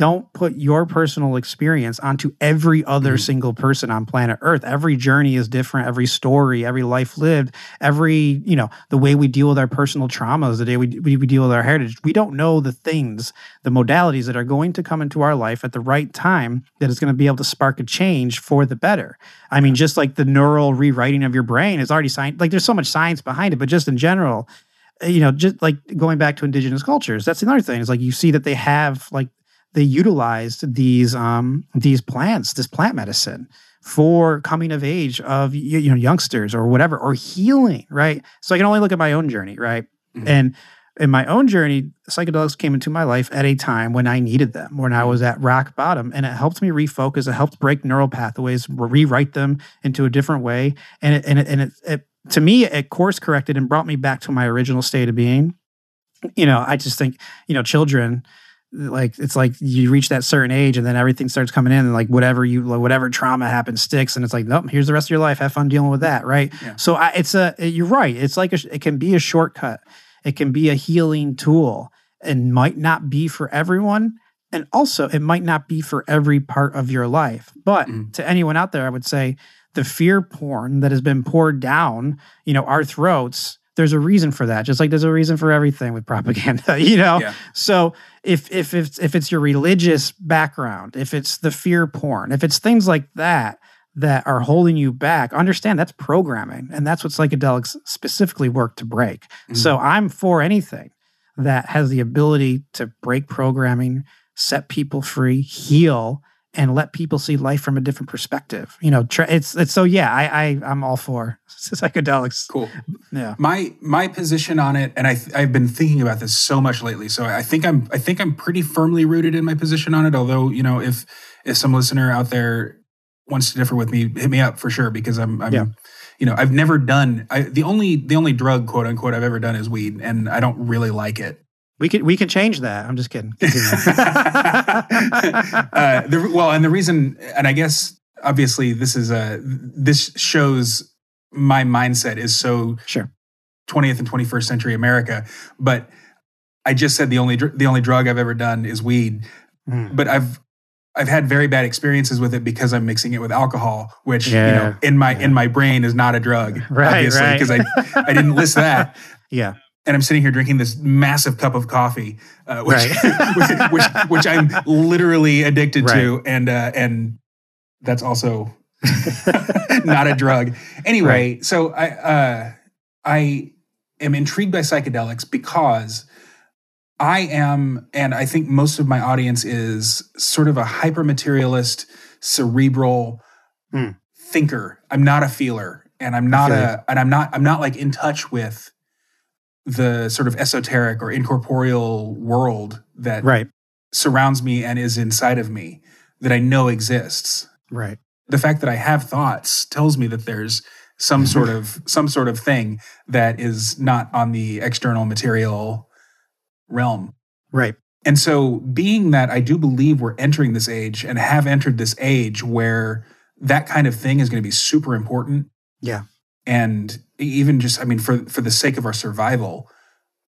don't put your personal experience onto every other mm-hmm. single person on planet earth. Every journey is different. Every story every life lived every you know the way we deal with our personal traumas the day we, we, we deal with our heritage. We don't know the things the modalities that are going to come into our life at the right time that is going to be able to spark a change for the better. I mean just like the neural rewriting of your brain is already science like there's so much science behind it but just in general you know just like going back to indigenous cultures that's another thing is like you see that they have like they utilized these um, these plants, this plant medicine for coming of age of you know youngsters or whatever or healing, right? So I can only look at my own journey, right? Mm-hmm. And in my own journey, psychedelics came into my life at a time when I needed them, when I mm-hmm. was at rock bottom, and it helped me refocus. It helped break neural pathways, rewrite them into a different way, and it, and it, and it, it to me it course corrected and brought me back to my original state of being. You know, I just think you know children like it's like you reach that certain age and then everything starts coming in and like whatever you like whatever trauma happens sticks and it's like nope here's the rest of your life. Have fun dealing with that right? Yeah. so I, it's a you're right. It's like a, it can be a shortcut. It can be a healing tool. And might not be for everyone and also it might not be for every part of your life. But mm. to anyone out there i would say the fear porn that has been poured down you know our throats there's a reason for that just like there's a reason for everything with propaganda you know yeah. so if if it's if it's your religious background if it's the fear porn if it's things like that that are holding you back understand that's programming and that's what psychedelics specifically work to break mm-hmm. so i'm for anything that has the ability to break programming set people free heal and let people see life from a different perspective. You know, it's it's so yeah, I, I I'm all for psychedelics. Cool. Yeah. My my position on it, and I I've been thinking about this so much lately. So I think I'm I think I'm pretty firmly rooted in my position on it. Although you know, if if some listener out there wants to differ with me, hit me up for sure because I'm I'm. Yeah. You know, I've never done I, the only the only drug quote unquote I've ever done is weed, and I don't really like it. We can we can change that. I'm just kidding. uh, the, well, and the reason, and I guess obviously this is a this shows my mindset is so sure 20th and 21st century America, but I just said the only the only drug I've ever done is weed, mm. but I've I've had very bad experiences with it because I'm mixing it with alcohol, which yeah. you know in my yeah. in my brain is not a drug, right, obviously, because right. I I didn't list that. yeah. And I'm sitting here drinking this massive cup of coffee, uh, which, right. which, which, which I'm literally addicted right. to, and uh, and that's also not a drug. Anyway, right. so I uh, I am intrigued by psychedelics because I am, and I think most of my audience is sort of a hyper materialist, cerebral mm. thinker. I'm not a feeler, and I'm not a, and I'm not, I'm not like in touch with the sort of esoteric or incorporeal world that right. surrounds me and is inside of me that I know exists. Right. The fact that I have thoughts tells me that there's some sort of some sort of thing that is not on the external material realm. Right. And so, being that I do believe we're entering this age and have entered this age where that kind of thing is going to be super important. Yeah. And even just, I mean, for for the sake of our survival,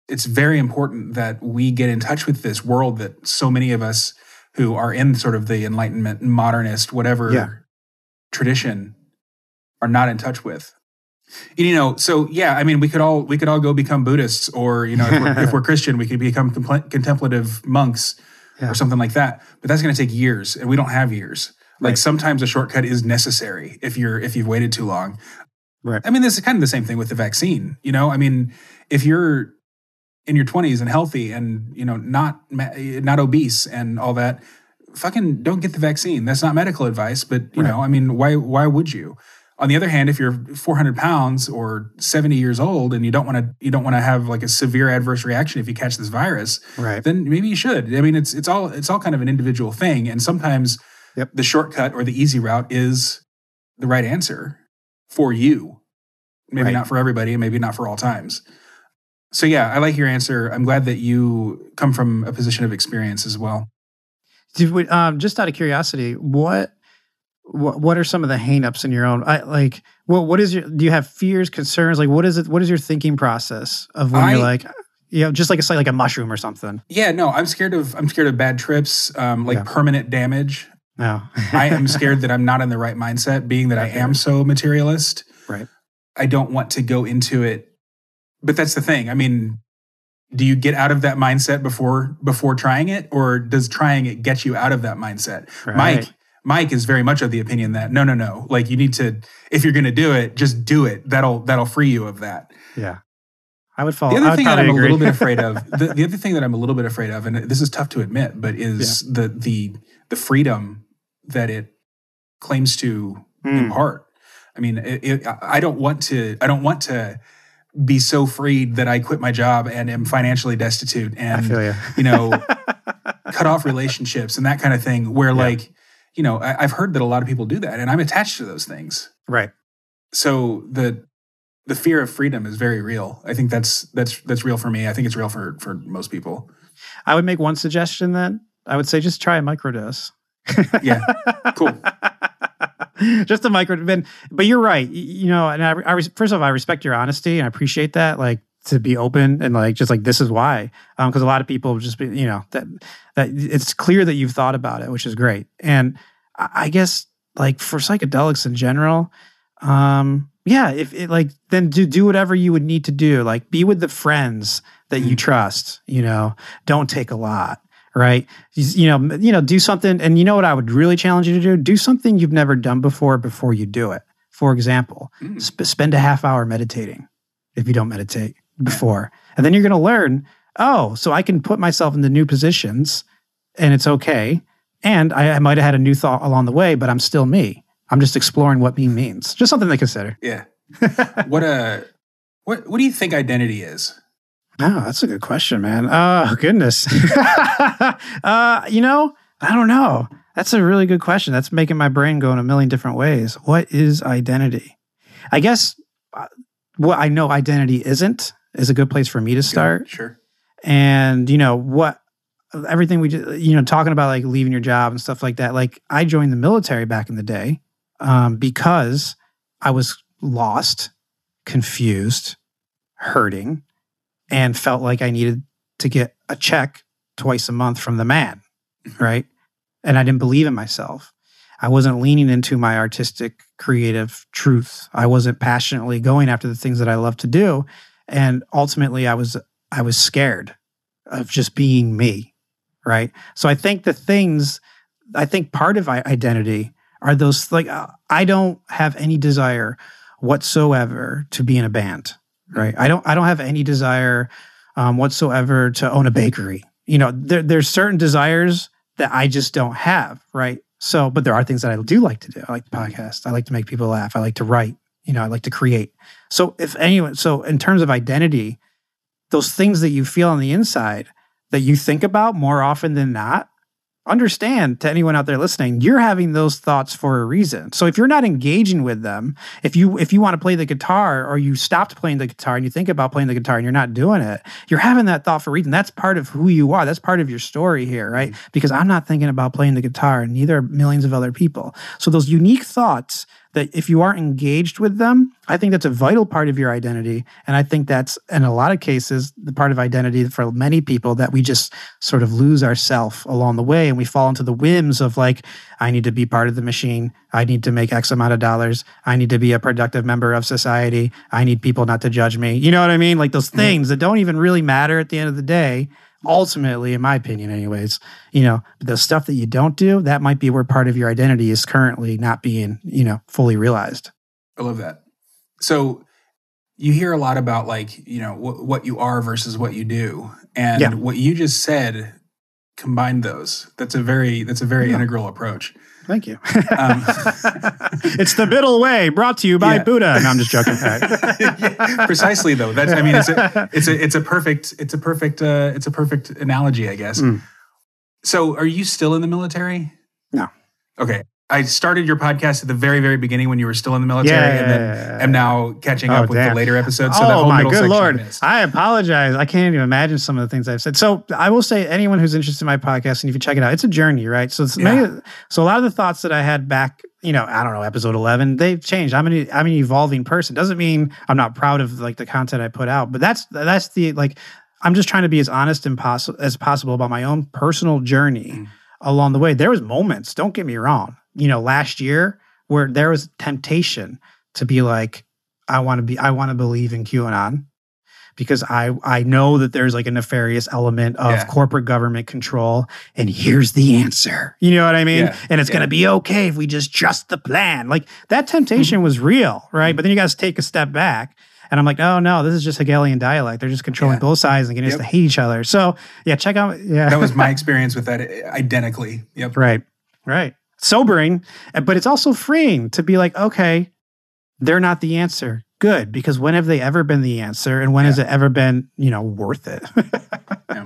it's very important that we get in touch with this world that so many of us who are in sort of the Enlightenment, modernist, whatever yeah. tradition, are not in touch with you know so yeah i mean we could all we could all go become buddhists or you know if we're, if we're christian we could become compl- contemplative monks yeah. or something like that but that's going to take years and we don't have years like right. sometimes a shortcut is necessary if you're if you've waited too long right i mean this is kind of the same thing with the vaccine you know i mean if you're in your 20s and healthy and you know not not obese and all that fucking don't get the vaccine that's not medical advice but you right. know i mean why why would you on the other hand, if you're 400 pounds or 70 years old and you don't want to you don't want to have like a severe adverse reaction if you catch this virus, right. then maybe you should. I mean, it's it's all it's all kind of an individual thing, and sometimes yep. the shortcut or the easy route is the right answer for you. Maybe right. not for everybody, and maybe not for all times. So yeah, I like your answer. I'm glad that you come from a position of experience as well. We, um, just out of curiosity, what what what are some of the hangups in your own I, like what what is your do you have fears concerns like what is it what is your thinking process of when I, you're like you know just like it's like, like a mushroom or something yeah no i'm scared of i'm scared of bad trips um like yeah. permanent damage no i am scared that i'm not in the right mindset being that i am so materialist right i don't want to go into it but that's the thing i mean do you get out of that mindset before before trying it or does trying it get you out of that mindset right. mike Mike is very much of the opinion that no, no, no. Like you need to, if you're going to do it, just do it. That'll that'll free you of that. Yeah, I would follow. The other thing that I'm agree. a little bit afraid of, the, the, other thing that I'm a little bit afraid of, and this is tough to admit, but is yeah. the the the freedom that it claims to mm. impart. I mean, it, it, I don't want to. I don't want to be so freed that I quit my job and am financially destitute and you. you. know cut off relationships and that kind of thing. Where yeah. like you know, I, have heard that a lot of people do that, and I'm attached to those things. Right. So the the fear of freedom is very real. I think that's that's that's real for me. I think it's real for for most people. I would make one suggestion then. I would say just try a microdose. yeah. Cool. just a micro, but, but you're right. You know, and I, I first of all, I respect your honesty and I appreciate that. Like to be open and like just like this is why because um, a lot of people just be you know that that it's clear that you've thought about it which is great and i, I guess like for psychedelics in general um yeah if it like then do do whatever you would need to do like be with the friends that you mm-hmm. trust you know don't take a lot right you know you know do something and you know what i would really challenge you to do do something you've never done before before you do it for example mm. sp- spend a half hour meditating if you don't meditate before. And then you're going to learn, oh, so I can put myself in the new positions and it's okay. And I, I might have had a new thought along the way, but I'm still me. I'm just exploring what me means. Just something to consider. Yeah. what a uh, what what do you think identity is? Oh, that's a good question, man. Oh goodness. uh, you know, I don't know. That's a really good question. That's making my brain go in a million different ways. What is identity? I guess uh, what I know identity isn't is a good place for me to start. Sure. And you know what everything we just, you know talking about like leaving your job and stuff like that. Like I joined the military back in the day um, because I was lost, confused, hurting, and felt like I needed to get a check twice a month from the man, right? And I didn't believe in myself. I wasn't leaning into my artistic, creative truth. I wasn't passionately going after the things that I love to do. And ultimately I was I was scared of just being me, right? So I think the things I think part of identity are those like uh, I don't have any desire whatsoever to be in a band, right? I don't I don't have any desire um, whatsoever to own a bakery. You know, there, there's certain desires that I just don't have, right? So, but there are things that I do like to do. I like the podcast. I like to make people laugh. I like to write. You know, I like to create. So, if anyone, so in terms of identity, those things that you feel on the inside that you think about more often than not understand to anyone out there listening you're having those thoughts for a reason. So if you're not engaging with them if you if you want to play the guitar or you stopped playing the guitar and you think about playing the guitar and you're not doing it you're having that thought for a reason. That's part of who you are. That's part of your story here right? Mm-hmm. because i'm not thinking about playing the guitar and neither are millions of other people. So those unique thoughts that if you aren't engaged with them, I think that's a vital part of your identity. And I think that's, in a lot of cases, the part of identity for many people that we just sort of lose ourself along the way and we fall into the whims of like, I need to be part of the machine. I need to make X amount of dollars. I need to be a productive member of society. I need people not to judge me. You know what I mean? Like those mm-hmm. things that don't even really matter at the end of the day ultimately, in my opinion, anyways, you know, the stuff that you don't do, that might be where part of your identity is currently not being, you know, fully realized. I love that. So you hear a lot about like, you know, wh- what you are versus what you do. And yeah. what you just said combine those. That's a very that's a very yeah. integral approach. Thank you. Um, it's the middle way, brought to you by yeah. Buddha. No, I'm just joking. yeah, precisely, though. That's I mean, it's a it's a it's a perfect it's a perfect uh, it's a perfect analogy, I guess. Mm. So, are you still in the military? No. Okay. I started your podcast at the very, very beginning when you were still in the military, yeah, and then am now catching up oh, with damn. the later episodes. So oh my good lord! I apologize. I can't even imagine some of the things I've said. So I will say, anyone who's interested in my podcast, and if you check it out, it's a journey, right? So it's yeah. many, so a lot of the thoughts that I had back, you know, I don't know, episode eleven, they've changed. I'm an I'm an evolving person. Doesn't mean I'm not proud of like the content I put out, but that's that's the like. I'm just trying to be as honest and possible as possible about my own personal journey. Mm. Along the way, there was moments. Don't get me wrong you know, last year where there was temptation to be like, I want to be, I want to believe in QAnon because I I know that there's like a nefarious element of yeah. corporate government control, and here's the answer. You know what I mean? Yeah. And it's yeah. gonna be okay if we just trust the plan. Like that temptation mm-hmm. was real, right? Mm-hmm. But then you guys take a step back. And I'm like, oh no, this is just Hegelian dialect. They're just controlling both sides and getting yep. us to hate each other. So yeah, check out. Yeah, that was my experience with that identically. Yep. Right. Right sobering, but it's also freeing to be like, okay, they're not the answer. Good, because when have they ever been the answer, and when yeah. has it ever been, you know, worth it? yeah.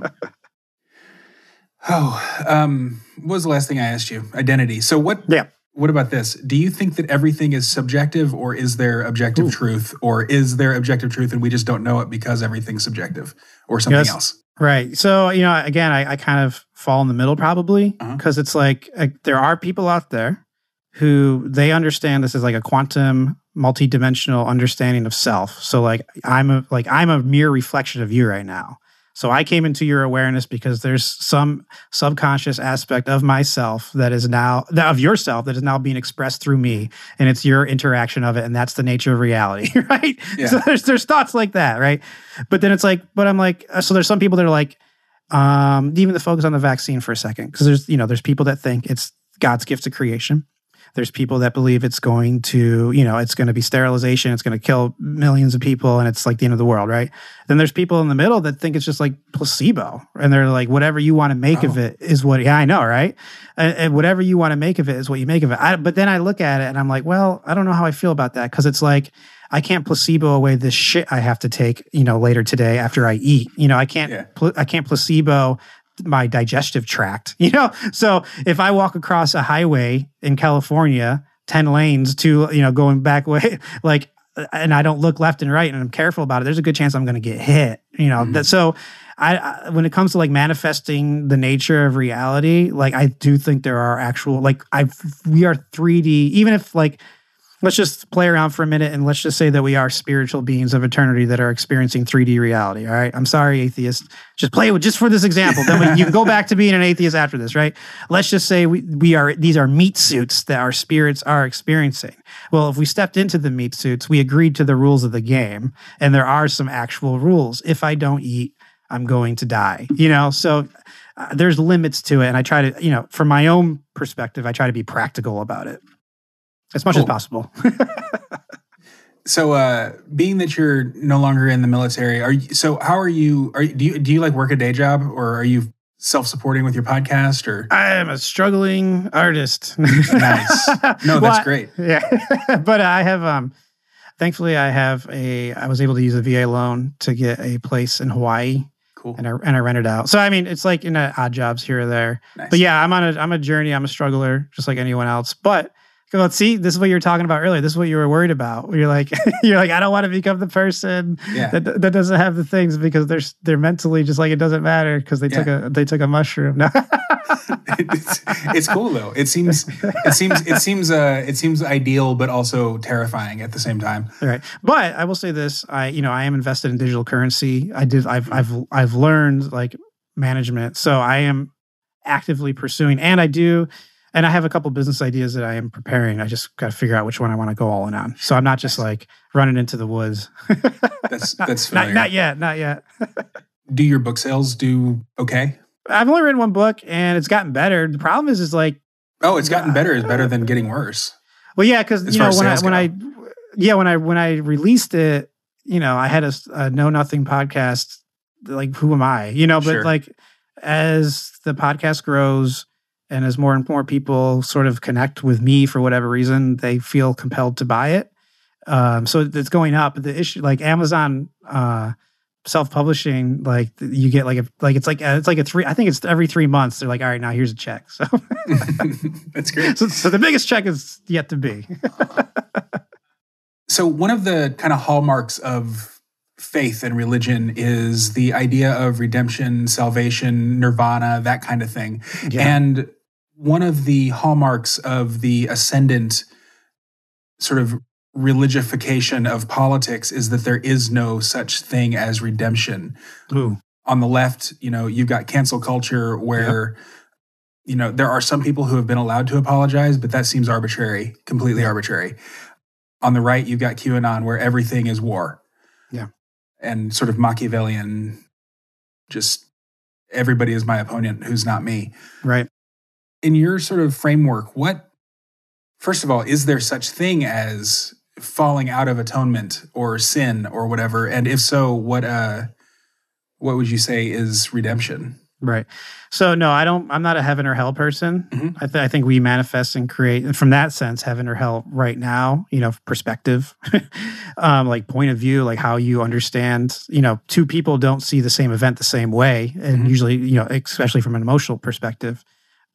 Oh, um, what was the last thing I asked you? Identity. So what? Yeah. What about this? Do you think that everything is subjective, or is there objective Ooh. truth, or is there objective truth and we just don't know it because everything's subjective, or something yes. else? Right. So, you know, again, I, I kind of fall in the middle probably because uh-huh. it's like uh, there are people out there who they understand this is like a quantum multi-dimensional understanding of self. So like I'm a like I'm a mere reflection of you right now. So I came into your awareness because there's some subconscious aspect of myself that is now of yourself that is now being expressed through me, and it's your interaction of it, and that's the nature of reality, right? Yeah. So there's there's thoughts like that, right? But then it's like, but I'm like, uh, so there's some people that are like, um, even the focus on the vaccine for a second, because there's you know there's people that think it's God's gift to creation. There's people that believe it's going to, you know, it's going to be sterilization, it's going to kill millions of people, and it's like the end of the world, right? Then there's people in the middle that think it's just like placebo, and they're like, whatever you want to make oh. of it is what. Yeah, I know, right? And, and, whatever you want to make of it is what you make of it. I, but then I look at it and I'm like, well, I don't know how I feel about that because it's like I can't placebo away this shit I have to take, you know, later today after I eat. You know, I can't, yeah. pl- I can't placebo my digestive tract, you know? So if I walk across a highway in California, 10 lanes to, you know, going back way, like, and I don't look left and right and I'm careful about it, there's a good chance I'm going to get hit, you know? Mm-hmm. That, so I, I, when it comes to like manifesting the nature of reality, like I do think there are actual, like I, we are 3D, even if like, let's just play around for a minute and let's just say that we are spiritual beings of eternity that are experiencing 3D reality. All right. I'm sorry, atheist. Just play with just for this example. Then we, you can go back to being an atheist after this, right? Let's just say we, we are these are meat suits that our spirits are experiencing. Well, if we stepped into the meat suits, we agreed to the rules of the game, and there are some actual rules. If I don't eat, I'm going to die. You know, so uh, there's limits to it, and I try to, you know, from my own perspective, I try to be practical about it as much cool. as possible. so, uh, being that you're no longer in the military, are you, so how are you? Are do you do you like work a day job, or are you self-supporting with your podcast? Or I am a struggling artist. nice. No, that's well, great. Yeah, but I have um. Thankfully, I have a. I was able to use a VA loan to get a place in Hawaii Cool. And I and I rent it out. So I mean, it's like in odd jobs here or there. Nice. But yeah, I'm on a I'm a journey. I'm a struggler, just like anyone else. But well, see, this is what you were talking about earlier. This is what you were worried about. You're like, you're like, I don't want to become the person yeah. that that doesn't have the things because they're they're mentally just like it doesn't matter because they yeah. took a they took a mushroom. No. it's, it's, cool though. It seems it seems it seems uh it seems ideal, but also terrifying at the same time. All right, but I will say this: I you know I am invested in digital currency. I did I've I've I've learned like management, so I am actively pursuing, and I do and I have a couple business ideas that I am preparing. I just got to figure out which one I want to go all in on. So I'm not just like running into the woods. that's that's not, not yet, not yet. do your book sales do okay? I've only written one book and it's gotten better. The problem is, is like, oh, it's gotten better. Is better than getting worse. Well, yeah, because you know when I when I yeah when I when I released it, you know, I had a, a know nothing podcast. Like, who am I? You know, but sure. like as the podcast grows and as more and more people sort of connect with me for whatever reason, they feel compelled to buy it. Um, so it's going up. The issue, like Amazon uh, self-publishing, like you get like a like it's like a, it's like a three. I think it's every three months. They're like, all right, now here's a check. So that's great. So, so the biggest check is yet to be. so one of the kind of hallmarks of faith and religion is the idea of redemption, salvation, nirvana, that kind of thing. Yeah. And one of the hallmarks of the ascendant sort of religification of politics is that there is no such thing as redemption. Ooh. On the left, you know, you've got cancel culture where yep. you know, there are some people who have been allowed to apologize, but that seems arbitrary, completely arbitrary. On the right, you've got QAnon where everything is war. Yeah. And sort of Machiavellian just everybody is my opponent who's not me. Right in your sort of framework, what, first of all, is there such thing as falling out of atonement or sin or whatever? And if so, what, uh, what would you say is redemption? Right. So no, I don't. I'm not a heaven or hell person. Mm-hmm. I, th- I, think we manifest and create, and from that sense, heaven or hell right now. You know, perspective, um, like point of view, like how you understand. You know, two people don't see the same event the same way, and mm-hmm. usually, you know, especially from an emotional perspective.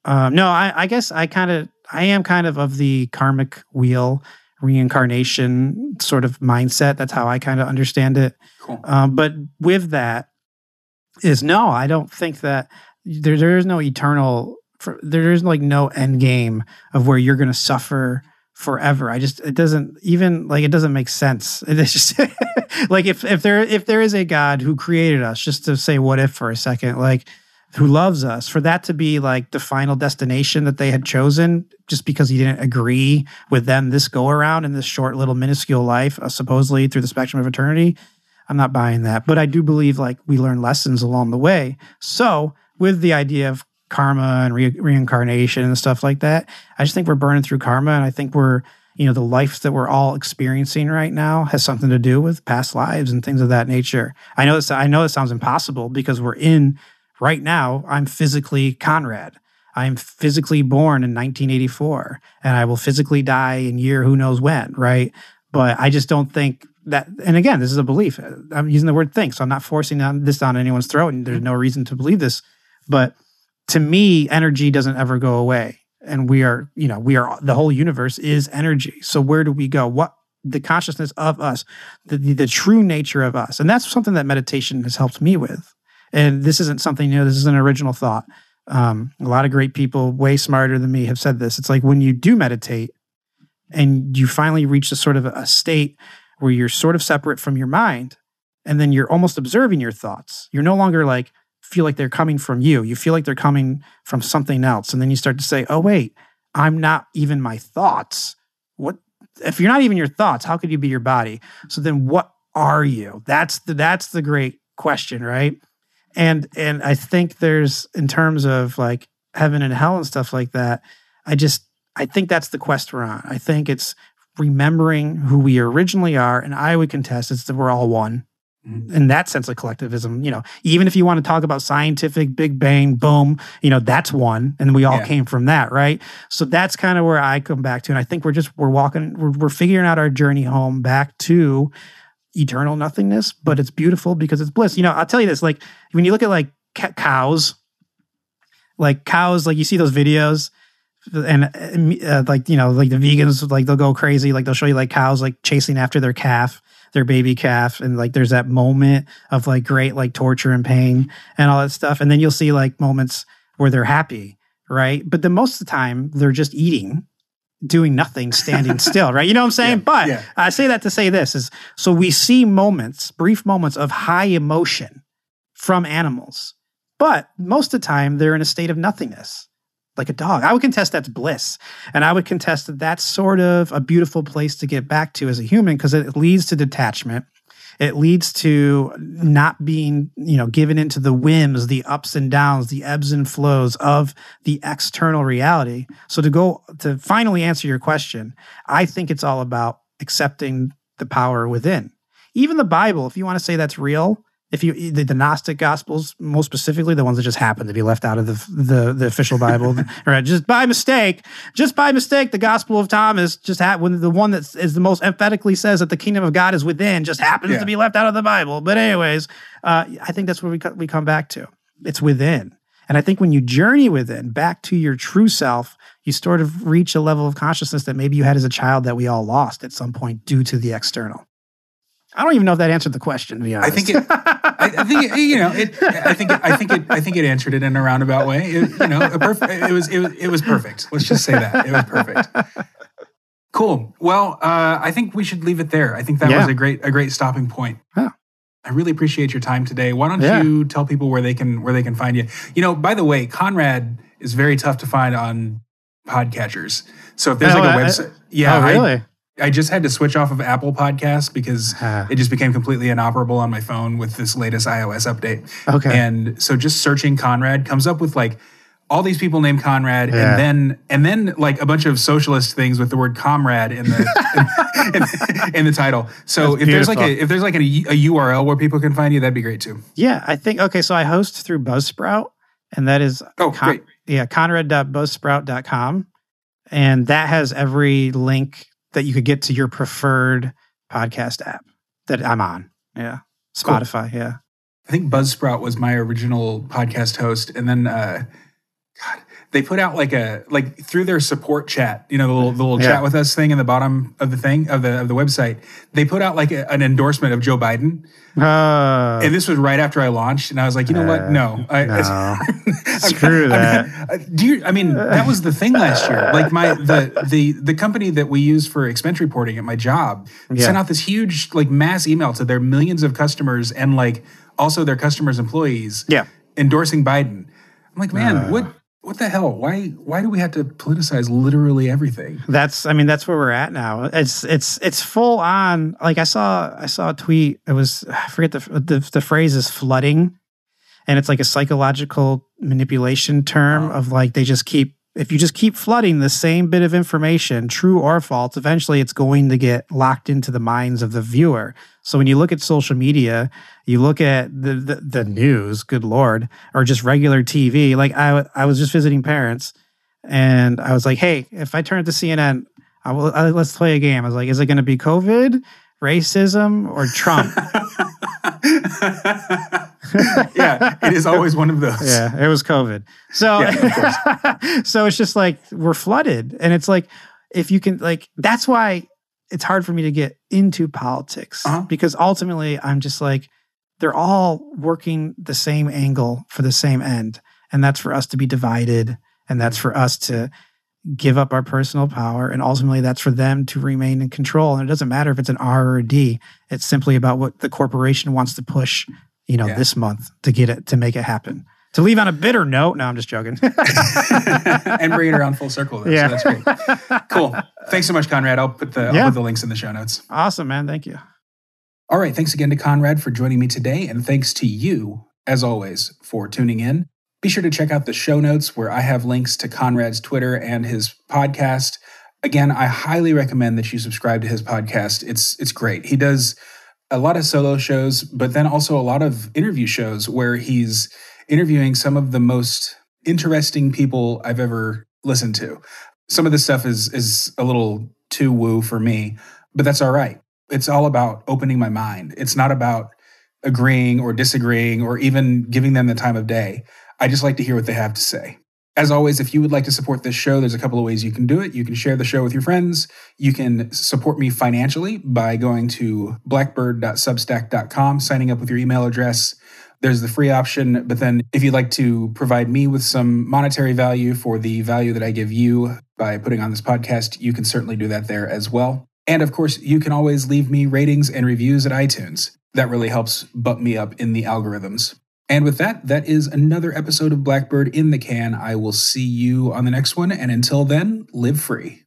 Um, no, I, I guess I kind of I am kind of of the karmic wheel reincarnation sort of mindset. That's how I kind of understand it. Cool. Um, but with that is no, I don't think that there there is no eternal. For, there is like no end game of where you're going to suffer forever. I just it doesn't even like it doesn't make sense. It's just like if if there if there is a God who created us, just to say what if for a second, like who loves us for that to be like the final destination that they had chosen just because he didn't agree with them this go around in this short little minuscule life uh, supposedly through the spectrum of eternity i'm not buying that. But i do believe like we learn lessons along the way. So with the idea of karma and re- reincarnation and stuff like that i just think we're burning through karma and i think we're you know the life that we're all experiencing right now has something to do with past lives and things of that nature. I know this i know it sounds impossible because we're in Right now, I'm physically Conrad. I'm physically born in 1984 and I will physically die in year who knows when, right? But I just don't think that, and again, this is a belief. I'm using the word think, so I'm not forcing this down anyone's throat, and there's no reason to believe this. But to me, energy doesn't ever go away. And we are, you know, we are, the whole universe is energy. So where do we go? What, the consciousness of us, the, the, the true nature of us. And that's something that meditation has helped me with and this isn't something new. This is an original thought. Um, a lot of great people, way smarter than me, have said this. It's like when you do meditate, and you finally reach a sort of a state where you're sort of separate from your mind and then you're almost observing your thoughts. You're no longer like feel like they're coming from you. You feel like they're coming from something else. And then you start to say oh wait i'm not even my thoughts. What if you're not even your thoughts how could you be your body? So then what are you? That's the that's the great question right and and i think there's in terms of like heaven and hell and stuff like that i just I think that's the quest we're on. I think it's remembering who we originally are. And I would contest it's that we're all one. Mm-hmm. In that sense of collectivism, you know, even if you want to talk about scientific Big Bang, boom, you know, that's one, and we all yeah. came from that, right? So that's kind of where I come back to, and I think we're just we're walking, we're, we're figuring out our journey home back to eternal nothingness, but it's beautiful because it's bliss. You know, I'll tell you this: like when you look at like cows, like cows, like you see those videos and uh, like you know like the vegans like they'll go crazy like they'll show you like cows like chasing after their calf their baby calf and like there's that moment of like great like torture and pain and all that stuff and then you'll see like moments where they're happy right but the most of the time they're just eating doing nothing standing still right you know what i'm saying yeah, but yeah. i say that to say this is so we see moments brief moments of high emotion from animals but most of the time they're in a state of nothingness like a dog. I would contest that's bliss. And I would contest that that's sort of a beautiful place to get back to as a human because it leads to detachment. It leads to not being, you know, given into the whims, the ups and downs, the ebbs and flows of the external reality. So to go to finally answer your question, I think it's all about accepting the power within. Even the Bible, if you want to say that's real, if you the, the Gnostic Gospels, most specifically the ones that just happen to be left out of the the, the official Bible, right? Just by mistake, just by mistake, the Gospel of Thomas just had when the one that is the most emphatically says that the kingdom of God is within, just happens yeah. to be left out of the Bible. But anyways, uh, I think that's where we we come back to. It's within, and I think when you journey within, back to your true self, you sort of reach a level of consciousness that maybe you had as a child that we all lost at some point due to the external. I don't even know if that answered the question. To be honest, I think it. I, think it, you know. It, I think. I think it. I think it answered it in a roundabout way. It, you know, perfect. It was. It was. It was perfect. Let's just say that it was perfect. Cool. Well, uh, I think we should leave it there. I think that yeah. was a great a great stopping point. Yeah. I really appreciate your time today. Why don't yeah. you tell people where they can where they can find you? You know, by the way, Conrad is very tough to find on podcatchers. So if there's oh, like a website, I, yeah, oh, really? I, I just had to switch off of Apple Podcasts because uh, it just became completely inoperable on my phone with this latest iOS update. Okay. And so just searching Conrad comes up with like all these people named Conrad, yeah. and then and then like a bunch of socialist things with the word comrade in the in, in, the title. So That's if beautiful. there's like a if there's like a, a, URL where people can find you, that'd be great too. Yeah, I think okay. So I host through Buzzsprout, and that is oh con- great. Yeah, Conrad.buzzsprout.com, and that has every link that you could get to your preferred podcast app that I'm on. Yeah. Spotify. Cool. Yeah. I think Buzzsprout was my original podcast host. And then, uh, God, they put out like a like through their support chat, you know, the little, the little yeah. chat with us thing in the bottom of the thing of the of the website. They put out like a, an endorsement of Joe Biden, uh, and this was right after I launched, and I was like, you know uh, what? No, I, no. screw that. I mean, do you? I mean, that was the thing last year. Like my the the the company that we use for expense reporting at my job yeah. sent out this huge like mass email to their millions of customers and like also their customers' employees. Yeah, endorsing Biden. I'm like, man, uh, what what the hell? Why why do we have to politicize literally everything? That's I mean that's where we're at now. It's it's it's full on. Like I saw I saw a tweet. It was I forget the the, the phrase is flooding, and it's like a psychological manipulation term uh-huh. of like they just keep if you just keep flooding the same bit of information, true or false, eventually it's going to get locked into the minds of the viewer. So when you look at social media, you look at the, the, the news, good Lord, or just regular TV. Like I, I was just visiting parents and I was like, hey, if I turn it to CNN, I will, I, let's play a game. I was like, is it going to be COVID, racism, or Trump? yeah, it is always one of those. Yeah, it was COVID. So, yeah, so it's just like we're flooded, and it's like if you can, like that's why it's hard for me to get into politics uh-huh. because ultimately I'm just like they're all working the same angle for the same end, and that's for us to be divided, and that's for us to give up our personal power. And ultimately, that's for them to remain in control. And it doesn't matter if it's an R or a D, it's simply about what the corporation wants to push, you know, yeah. this month to get it, to make it happen. To leave on a bitter note, no, I'm just joking. and bring it around full circle. Though, yeah. So that's great. Cool. Thanks so much, Conrad. I'll put the, yeah. I'll put the links in the show notes. Awesome, man. Thank you. All right. Thanks again to Conrad for joining me today. And thanks to you, as always, for tuning in. Be sure to check out the show notes where I have links to Conrad's Twitter and his podcast. Again, I highly recommend that you subscribe to his podcast. It's it's great. He does a lot of solo shows, but then also a lot of interview shows where he's interviewing some of the most interesting people I've ever listened to. Some of this stuff is is a little too woo for me, but that's all right. It's all about opening my mind. It's not about agreeing or disagreeing or even giving them the time of day. I just like to hear what they have to say. As always, if you would like to support this show, there's a couple of ways you can do it. You can share the show with your friends. You can support me financially by going to blackbird.substack.com, signing up with your email address. There's the free option, but then if you'd like to provide me with some monetary value for the value that I give you by putting on this podcast, you can certainly do that there as well. And of course, you can always leave me ratings and reviews at iTunes. That really helps bump me up in the algorithms. And with that, that is another episode of Blackbird in the can. I will see you on the next one. And until then, live free.